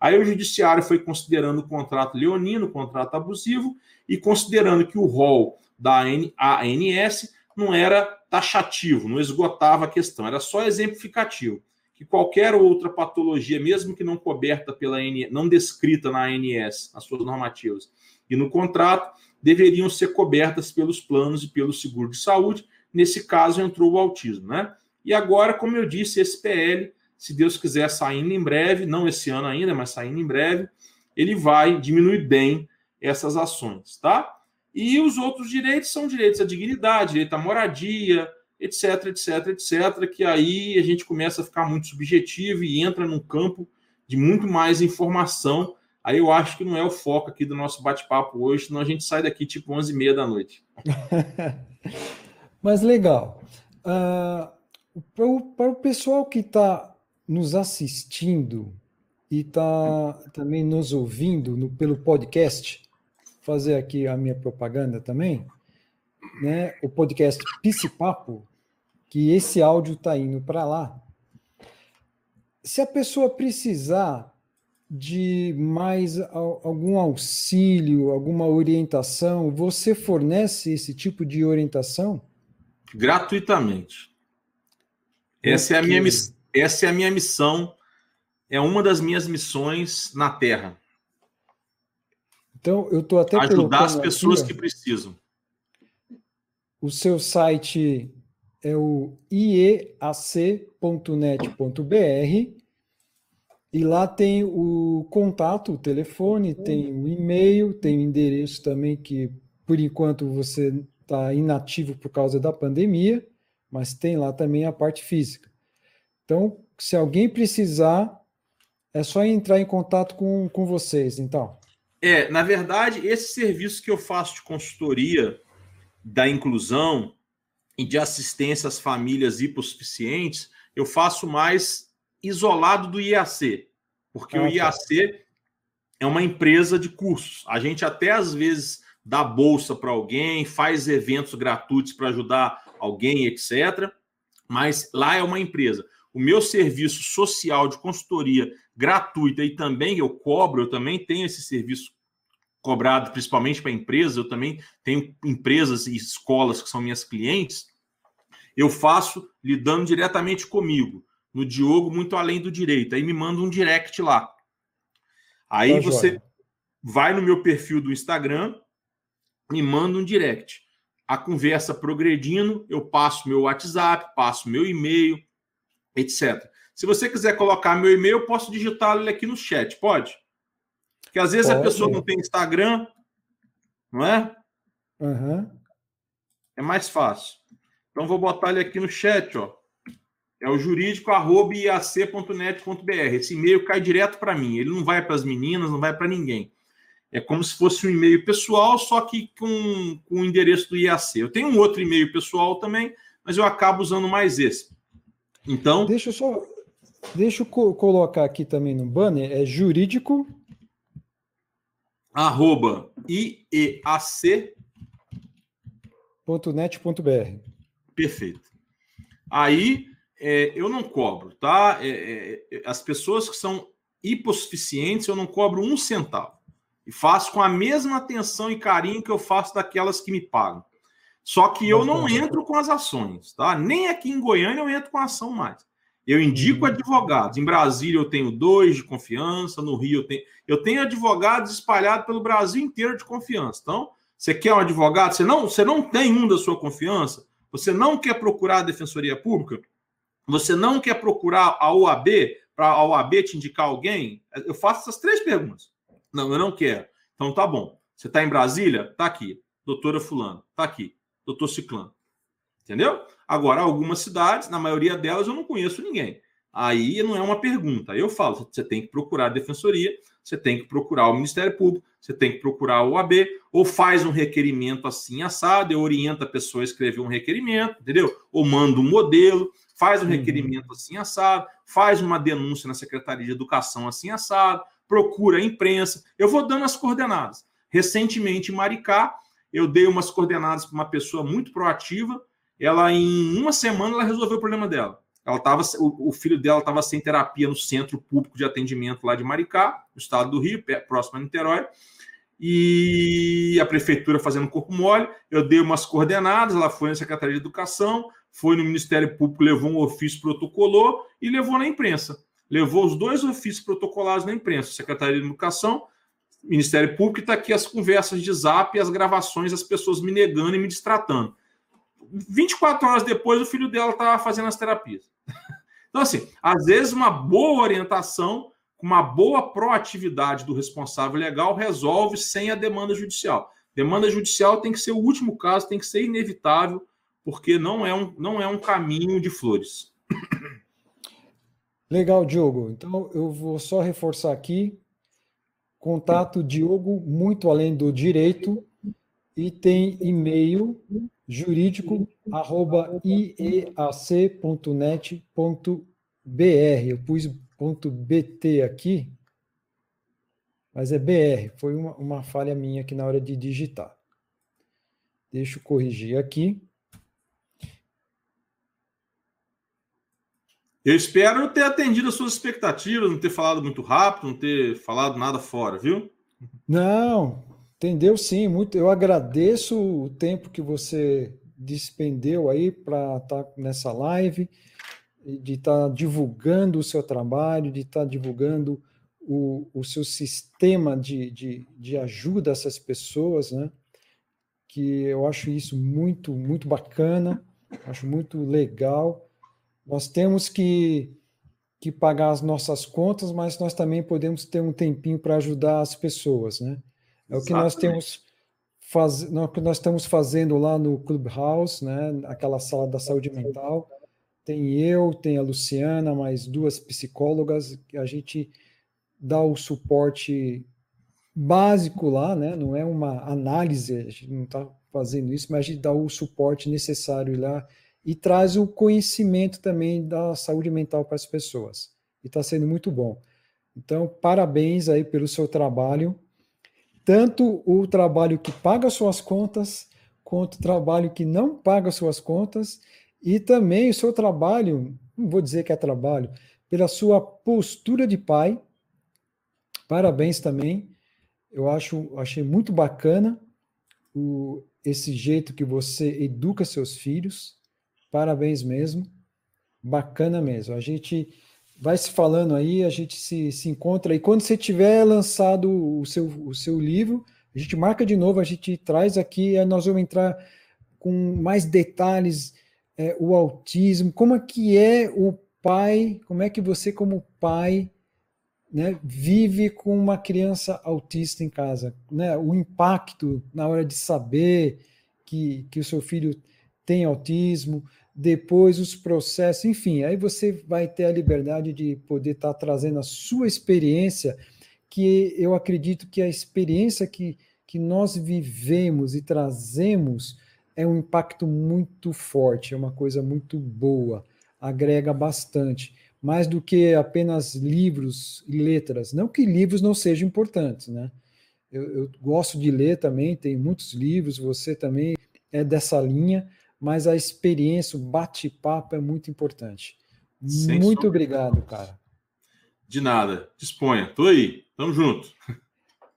Aí o judiciário foi considerando o contrato leonino, o contrato abusivo, e considerando que o rol da ANS não era taxativo, não esgotava a questão, era só exemplificativo. Que qualquer outra patologia, mesmo que não coberta pela ANS, não descrita na ANS, nas suas normativas, e no contrato, deveriam ser cobertas pelos planos e pelo seguro de saúde. Nesse caso, entrou o autismo, né? E agora, como eu disse, esse PL, se Deus quiser, saindo em breve, não esse ano ainda, mas saindo em breve, ele vai diminuir bem essas ações, tá? E os outros direitos são direitos à dignidade, direito à moradia, etc, etc, etc, que aí a gente começa a ficar muito subjetivo e entra num campo de muito mais informação. Aí eu acho que não é o foco aqui do nosso bate-papo hoje, senão a gente sai daqui tipo 11h30 da noite.
Mas legal. Uh, para o pessoal que está nos assistindo e está também nos ouvindo no, pelo podcast, fazer aqui a minha propaganda também, né? O podcast Papo, que esse áudio está indo para lá. Se a pessoa precisar de mais algum auxílio, alguma orientação, você fornece esse tipo de orientação?
Gratuitamente. Essa é a minha, essa é a minha missão, é uma das minhas missões na Terra.
Então, eu estou até
ajudar as pessoas aqui, que precisam.
O seu site é o ieac.net.br e lá tem o contato, o telefone, tem o e-mail, tem o endereço também que por enquanto você está inativo por causa da pandemia, mas tem lá também a parte física. Então, se alguém precisar, é só entrar em contato com, com vocês, então.
É, na verdade, esse serviço que eu faço de consultoria da inclusão e de assistência às famílias hipossuficientes, eu faço mais isolado do IAC, porque ah, o IAC tá. é uma empresa de cursos. A gente até às vezes dá bolsa para alguém, faz eventos gratuitos para ajudar alguém, etc. Mas lá é uma empresa. O meu serviço social de consultoria gratuita e também eu cobro, eu também tenho esse serviço cobrado principalmente para empresas, eu também tenho empresas e escolas que são minhas clientes, eu faço lidando diretamente comigo, no Diogo muito além do direito. Aí me manda um direct lá. Aí tá você joia. vai no meu perfil do Instagram, me manda um direct. A conversa progredindo, eu passo meu WhatsApp, passo meu e-mail, etc. Se você quiser colocar meu e-mail, eu posso digitar ele aqui no chat, pode? Porque às vezes pode. a pessoa não tem Instagram, não é?
Uhum.
É mais fácil. Então vou botar ele aqui no chat, ó. É o jurídico.iac.net.br. Esse e-mail cai direto para mim. Ele não vai para as meninas, não vai para ninguém. É como se fosse um e-mail pessoal, só que com, com o endereço do IAC. Eu tenho um outro e-mail pessoal também, mas eu acabo usando mais esse. Então.
Deixa eu só. Deixa eu co colocar aqui também no banner. É jurídico.
Arroba IEAC.net.br. Perfeito. Aí é, eu não cobro, tá? É, é, é, as pessoas que são hipossuficientes, eu não cobro um centavo. E faço com a mesma atenção e carinho que eu faço daquelas que me pagam. Só que eu não entro com as ações, tá? Nem aqui em Goiânia eu entro com a ação mais. Eu indico uhum. advogados. Em Brasília eu tenho dois de confiança, no Rio eu tenho. Eu tenho advogados espalhados pelo Brasil inteiro de confiança. Então, você quer um advogado? Você não, você não tem um da sua confiança? Você não quer procurar a Defensoria Pública? Você não quer procurar a OAB para a OAB te indicar alguém? Eu faço essas três perguntas. Não, eu não quero. Então tá bom. Você está em Brasília? Tá aqui. Doutora Fulano, tá aqui. Doutor Ciclano. Entendeu? Agora, algumas cidades, na maioria delas, eu não conheço ninguém. Aí não é uma pergunta. Aí eu falo: você tem que procurar a defensoria, você tem que procurar o Ministério Público, você tem que procurar o OAB, ou faz um requerimento assim assado, eu oriento a pessoa a escrever um requerimento, entendeu? Ou manda um modelo faz um uhum. requerimento assim assado, faz uma denúncia na Secretaria de Educação assim assado, procura a imprensa. Eu vou dando as coordenadas. Recentemente, em Maricá, eu dei umas coordenadas para uma pessoa muito proativa. Ela, em uma semana, ela resolveu o problema dela. Ela tava, o, o filho dela estava sem terapia no Centro Público de Atendimento lá de Maricá, no estado do Rio, próximo a Niterói e a prefeitura fazendo corpo mole. Eu dei umas coordenadas, ela foi na Secretaria de Educação, foi no Ministério Público, levou um ofício, protocolou e levou na imprensa. Levou os dois ofícios protocolados na imprensa, Secretaria de Educação, Ministério Público, está aqui as conversas de zap as gravações, as pessoas me negando e me distratando. 24 horas depois, o filho dela estava fazendo as terapias. Então, assim, às vezes uma boa orientação uma boa proatividade do responsável legal, resolve sem a demanda judicial. Demanda judicial tem que ser o último caso, tem que ser inevitável, porque não é um, não é um caminho de flores.
Legal, Diogo. Então eu vou só reforçar aqui. Contato Diogo, muito além do direito, e tem e-mail jurídico arroba ieac.net.br. Eu pus .bt aqui, mas é BR, foi uma, uma falha minha aqui na hora de digitar. Deixa eu corrigir aqui.
Eu espero ter atendido as suas expectativas, não ter falado muito rápido, não ter falado nada fora, viu?
Não, entendeu sim. Muito, eu agradeço o tempo que você despendeu aí para estar tá nessa live de estar tá divulgando o seu trabalho, de estar tá divulgando o, o seu sistema de, de, de ajuda a essas pessoas, né? Que eu acho isso muito, muito bacana, acho muito legal. Nós temos que, que pagar as nossas contas, mas nós também podemos ter um tempinho para ajudar as pessoas, né? É o que nós temos faz, que nós estamos fazendo lá no Clubhouse, né? Aquela sala da saúde mental tem eu, tem a Luciana, mais duas psicólogas, a gente dá o suporte básico lá, né? Não é uma análise, a gente não está fazendo isso, mas a gente dá o suporte necessário lá e traz o conhecimento também da saúde mental para as pessoas. E está sendo muito bom. Então, parabéns aí pelo seu trabalho, tanto o trabalho que paga suas contas, quanto o trabalho que não paga suas contas e também o seu trabalho, não vou dizer que é trabalho, pela sua postura de pai. Parabéns também. Eu acho, achei muito bacana o, esse jeito que você educa seus filhos. Parabéns mesmo. Bacana mesmo. A gente vai se falando aí, a gente se, se encontra. E quando você tiver lançado o seu, o seu livro, a gente marca de novo, a gente traz aqui, aí nós vamos entrar com mais detalhes é, o autismo, como é que é o pai, como é que você como pai né, vive com uma criança autista em casa, né, o impacto na hora de saber que, que o seu filho tem autismo, depois os processos, enfim, aí você vai ter a liberdade de poder estar tá trazendo a sua experiência, que eu acredito que a experiência que, que nós vivemos e trazemos é um impacto muito forte, é uma coisa muito boa, agrega bastante, mais do que apenas livros e letras. Não que livros não sejam importantes, né? Eu, eu gosto de ler também, tem muitos livros, você também é dessa linha, mas a experiência, o bate-papo é muito importante. Sem muito sombra. obrigado, cara.
De nada. Disponha. Tô aí. Tamo junto.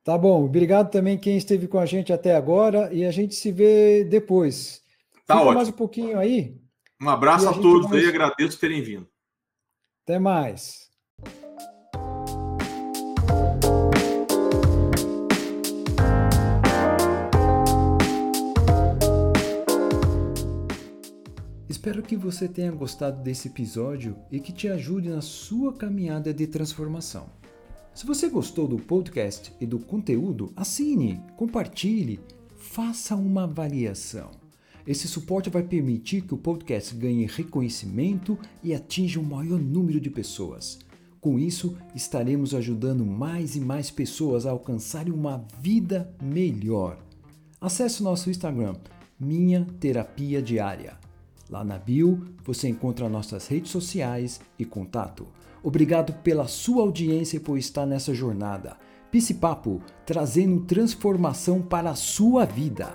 Tá bom. Obrigado também quem esteve com a gente até agora e a gente se vê depois.
Tá Fica ótimo.
mais um pouquinho aí.
Um abraço a, a todos vai... aí. Agradeço por terem vindo.
Até mais. Espero que você tenha gostado desse episódio e que te ajude na sua caminhada de transformação. Se você gostou do podcast e do conteúdo, assine, compartilhe, faça uma avaliação. Esse suporte vai permitir que o podcast ganhe reconhecimento e atinja um maior número de pessoas. Com isso, estaremos ajudando mais e mais pessoas a alcançarem uma vida melhor. Acesse nosso Instagram, Minha Terapia Diária. Lá na bio você encontra nossas redes sociais e contato. Obrigado pela sua audiência e por estar nessa jornada. Pisse Papo, trazendo transformação para a sua vida.